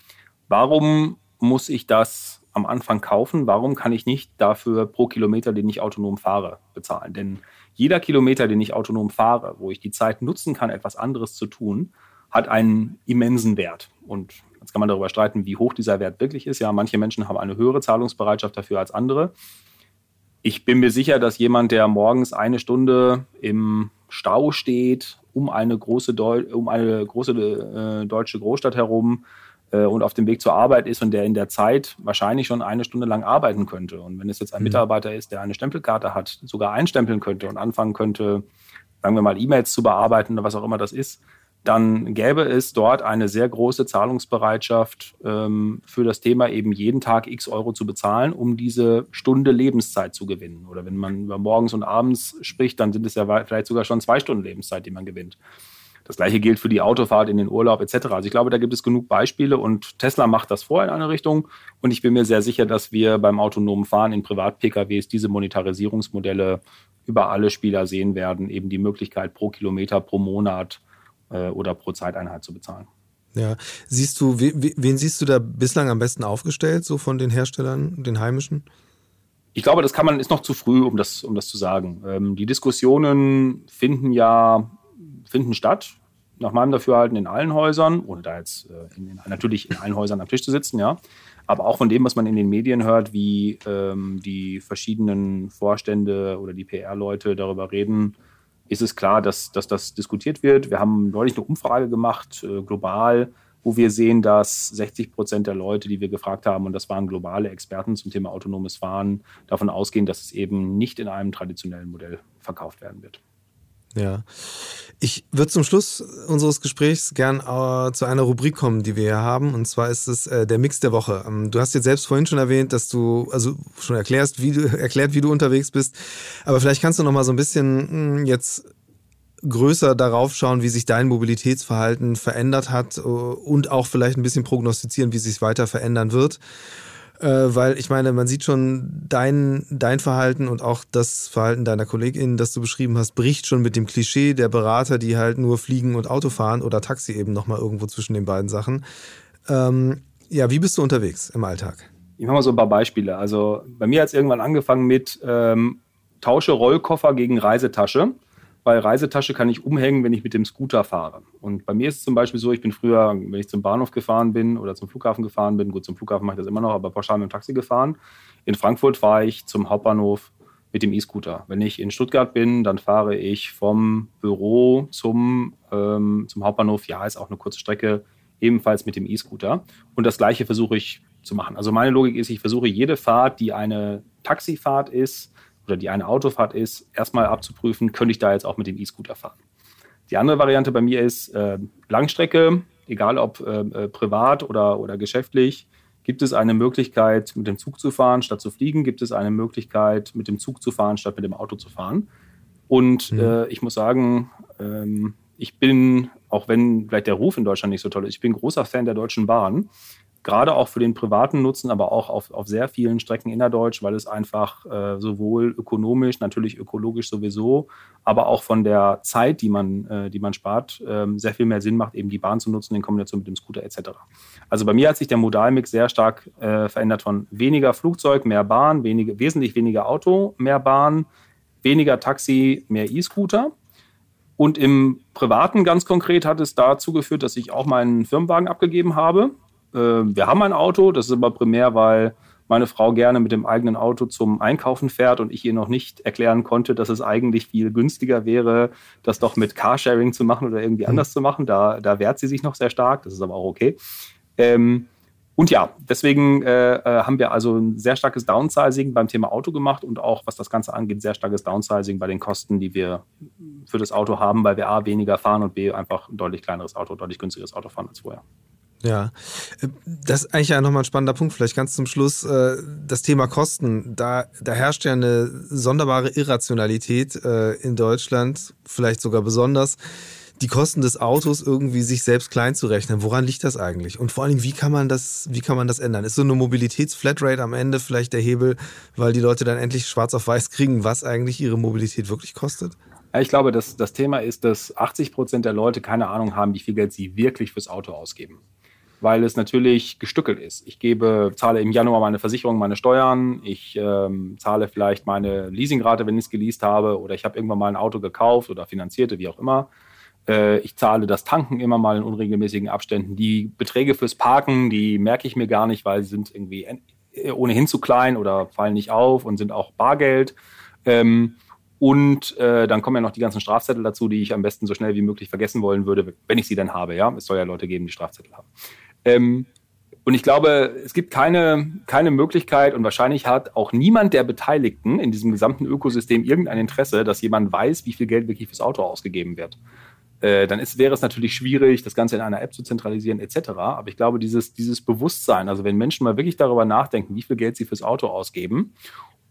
Warum muss ich das am Anfang kaufen? Warum kann ich nicht dafür pro Kilometer, den ich autonom fahre, bezahlen? Denn jeder Kilometer, den ich autonom fahre, wo ich die Zeit nutzen kann, etwas anderes zu tun, hat einen immensen Wert. Und Jetzt kann man darüber streiten, wie hoch dieser Wert wirklich ist. Ja, manche Menschen haben eine höhere Zahlungsbereitschaft dafür als andere. Ich bin mir sicher, dass jemand, der morgens eine Stunde im Stau steht, um eine große, Deu um eine große äh, deutsche Großstadt herum äh, und auf dem Weg zur Arbeit ist und der in der Zeit wahrscheinlich schon eine Stunde lang arbeiten könnte. Und wenn es jetzt ein mhm. Mitarbeiter ist, der eine Stempelkarte hat, sogar einstempeln könnte und anfangen könnte, sagen wir mal, E-Mails zu bearbeiten oder was auch immer das ist, dann gäbe es dort eine sehr große Zahlungsbereitschaft ähm, für das Thema, eben jeden Tag x Euro zu bezahlen, um diese Stunde Lebenszeit zu gewinnen. Oder wenn man über morgens und abends spricht, dann sind es ja vielleicht sogar schon zwei Stunden Lebenszeit, die man gewinnt. Das gleiche gilt für die Autofahrt in den Urlaub etc. Also ich glaube, da gibt es genug Beispiele und Tesla macht das vor in eine Richtung. Und ich bin mir sehr sicher, dass wir beim autonomen Fahren in Privat-PKWs diese Monetarisierungsmodelle über alle Spieler sehen werden. Eben die Möglichkeit pro Kilometer, pro Monat oder pro Zeiteinheit zu bezahlen. Ja, siehst du, wen siehst du da bislang am besten aufgestellt, so von den Herstellern, den heimischen? Ich glaube, das kann man, ist noch zu früh, um das, um das zu sagen. Ähm, die Diskussionen finden ja, finden statt, nach meinem Dafürhalten in allen Häusern, ohne da jetzt äh, in, in, natürlich in allen Häusern am Tisch zu sitzen, ja. Aber auch von dem, was man in den Medien hört, wie ähm, die verschiedenen Vorstände oder die PR-Leute darüber reden, ist es klar, dass, dass das diskutiert wird. Wir haben neulich eine Umfrage gemacht, äh, global, wo wir sehen, dass 60 Prozent der Leute, die wir gefragt haben, und das waren globale Experten zum Thema autonomes Fahren, davon ausgehen, dass es eben nicht in einem traditionellen Modell verkauft werden wird. Ja. Ich würde zum Schluss unseres Gesprächs gern äh, zu einer Rubrik kommen, die wir hier haben. Und zwar ist es äh, der Mix der Woche. Ähm, du hast jetzt selbst vorhin schon erwähnt, dass du, also schon erklärst, wie du, *laughs* erklärt, wie du unterwegs bist. Aber vielleicht kannst du noch mal so ein bisschen mh, hm, jetzt größer darauf schauen, wie sich dein Mobilitätsverhalten verändert hat äh, und auch vielleicht ein bisschen prognostizieren, wie sich weiter verändern wird. Äh, weil ich meine, man sieht schon, dein, dein Verhalten und auch das Verhalten deiner KollegInnen, das du beschrieben hast, bricht schon mit dem Klischee der Berater, die halt nur fliegen und Auto fahren oder Taxi eben nochmal irgendwo zwischen den beiden Sachen. Ähm, ja, wie bist du unterwegs im Alltag? Ich mache mal so ein paar Beispiele. Also bei mir hat es irgendwann angefangen mit ähm, Tausche Rollkoffer gegen Reisetasche weil Reisetasche kann ich umhängen, wenn ich mit dem Scooter fahre. Und bei mir ist es zum Beispiel so, ich bin früher, wenn ich zum Bahnhof gefahren bin oder zum Flughafen gefahren bin, gut, zum Flughafen mache ich das immer noch, aber pauschal mit dem Taxi gefahren. In Frankfurt fahre ich zum Hauptbahnhof mit dem E-Scooter. Wenn ich in Stuttgart bin, dann fahre ich vom Büro zum, ähm, zum Hauptbahnhof. Ja, ist auch eine kurze Strecke, ebenfalls mit dem E-Scooter. Und das Gleiche versuche ich zu machen. Also meine Logik ist, ich versuche jede Fahrt, die eine Taxifahrt ist, oder die eine Autofahrt ist, erstmal abzuprüfen, könnte ich da jetzt auch mit dem E-Scooter fahren. Die andere Variante bei mir ist äh, Langstrecke, egal ob äh, äh, privat oder, oder geschäftlich. Gibt es eine Möglichkeit, mit dem Zug zu fahren, statt zu fliegen? Gibt es eine Möglichkeit, mit dem Zug zu fahren, statt mit dem Auto zu fahren? Und mhm. äh, ich muss sagen, ähm, ich bin, auch wenn vielleicht der Ruf in Deutschland nicht so toll ist, ich bin großer Fan der Deutschen Bahn gerade auch für den privaten Nutzen, aber auch auf, auf sehr vielen Strecken innerdeutsch, weil es einfach äh, sowohl ökonomisch, natürlich ökologisch sowieso, aber auch von der Zeit, die man, äh, die man spart, äh, sehr viel mehr Sinn macht, eben die Bahn zu nutzen in Kombination mit dem Scooter etc. Also bei mir hat sich der Modalmix sehr stark äh, verändert von weniger Flugzeug, mehr Bahn, wenige, wesentlich weniger Auto, mehr Bahn, weniger Taxi, mehr E-Scooter. Und im Privaten ganz konkret hat es dazu geführt, dass ich auch meinen Firmenwagen abgegeben habe wir haben ein Auto, das ist aber primär, weil meine Frau gerne mit dem eigenen Auto zum Einkaufen fährt und ich ihr noch nicht erklären konnte, dass es eigentlich viel günstiger wäre, das doch mit Carsharing zu machen oder irgendwie mhm. anders zu machen. Da, da wehrt sie sich noch sehr stark, das ist aber auch okay. Ähm, und ja, deswegen äh, äh haben wir also ein sehr starkes Downsizing beim Thema Auto gemacht und auch, was das Ganze angeht, sehr starkes Downsizing bei den Kosten, die wir für das Auto haben, weil wir A weniger fahren und B einfach ein deutlich kleineres Auto, deutlich günstigeres Auto fahren als vorher. Ja, äh, das ist eigentlich ja nochmal ein spannender Punkt. Vielleicht ganz zum Schluss äh, das Thema Kosten. Da, da herrscht ja eine sonderbare Irrationalität äh, in Deutschland, vielleicht sogar besonders. Die Kosten des Autos irgendwie sich selbst klein zu rechnen. Woran liegt das eigentlich? Und vor allem, wie kann man das, wie kann man das ändern? Ist so eine Mobilitätsflatrate am Ende vielleicht der Hebel, weil die Leute dann endlich schwarz auf weiß kriegen, was eigentlich ihre Mobilität wirklich kostet? Ich glaube, dass das Thema ist, dass 80 Prozent der Leute keine Ahnung haben, wie viel Geld sie wirklich fürs Auto ausgeben weil es natürlich gestückelt ist. Ich gebe, zahle im Januar meine Versicherung, meine Steuern, ich ähm, zahle vielleicht meine Leasingrate, wenn ich es geleast habe, oder ich habe irgendwann mal ein Auto gekauft oder finanzierte, wie auch immer. Äh, ich zahle das Tanken immer mal in unregelmäßigen Abständen. Die Beträge fürs Parken, die merke ich mir gar nicht, weil sie sind irgendwie ohnehin zu klein oder fallen nicht auf und sind auch Bargeld. Ähm, und äh, dann kommen ja noch die ganzen Strafzettel dazu, die ich am besten so schnell wie möglich vergessen wollen würde, wenn ich sie dann habe. Ja, es soll ja Leute geben, die Strafzettel haben. Ähm, und ich glaube, es gibt keine, keine Möglichkeit und wahrscheinlich hat auch niemand der Beteiligten in diesem gesamten Ökosystem irgendein Interesse, dass jemand weiß, wie viel Geld wirklich fürs Auto ausgegeben wird. Äh, dann ist, wäre es natürlich schwierig, das Ganze in einer App zu zentralisieren etc. Aber ich glaube, dieses, dieses Bewusstsein, also wenn Menschen mal wirklich darüber nachdenken, wie viel Geld sie fürs Auto ausgeben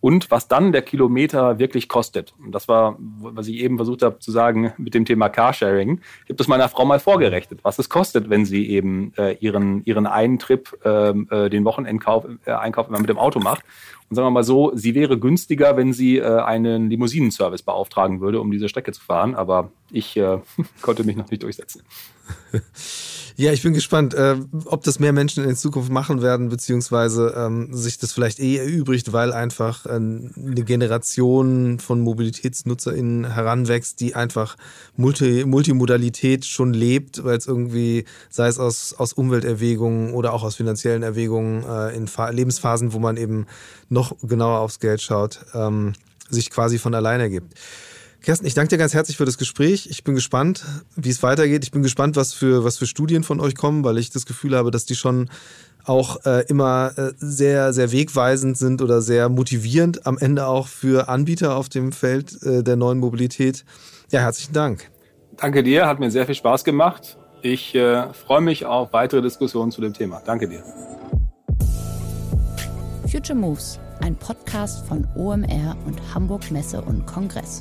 und was dann der Kilometer wirklich kostet. Und das war, was ich eben versucht habe zu sagen mit dem Thema Carsharing. Ich habe das meiner Frau mal vorgerechnet, was es kostet, wenn sie eben äh, ihren, ihren einen Trip, ähm, äh, den Wochenendkauf, äh, Einkauf immer mit dem Auto macht. Und sagen wir mal so, sie wäre günstiger, wenn sie äh, einen Limousinenservice beauftragen würde, um diese Strecke zu fahren. Aber ich äh, *laughs* konnte mich noch nicht durchsetzen. *laughs* Ja, ich bin gespannt, äh, ob das mehr Menschen in Zukunft machen werden, beziehungsweise ähm, sich das vielleicht eh erübrigt, weil einfach äh, eine Generation von MobilitätsnutzerInnen heranwächst, die einfach Multi Multimodalität schon lebt, weil es irgendwie, sei es aus, aus Umwelterwägungen oder auch aus finanziellen Erwägungen äh, in Fa Lebensphasen, wo man eben noch genauer aufs Geld schaut, ähm, sich quasi von alleine gibt. Kerstin, ich danke dir ganz herzlich für das Gespräch. Ich bin gespannt, wie es weitergeht. Ich bin gespannt, was für, was für Studien von euch kommen, weil ich das Gefühl habe, dass die schon auch äh, immer äh, sehr, sehr wegweisend sind oder sehr motivierend am Ende auch für Anbieter auf dem Feld äh, der neuen Mobilität. Ja, herzlichen Dank. Danke dir, hat mir sehr viel Spaß gemacht. Ich äh, freue mich auf weitere Diskussionen zu dem Thema. Danke dir. Future Moves, ein Podcast von OMR und Hamburg Messe und Kongress.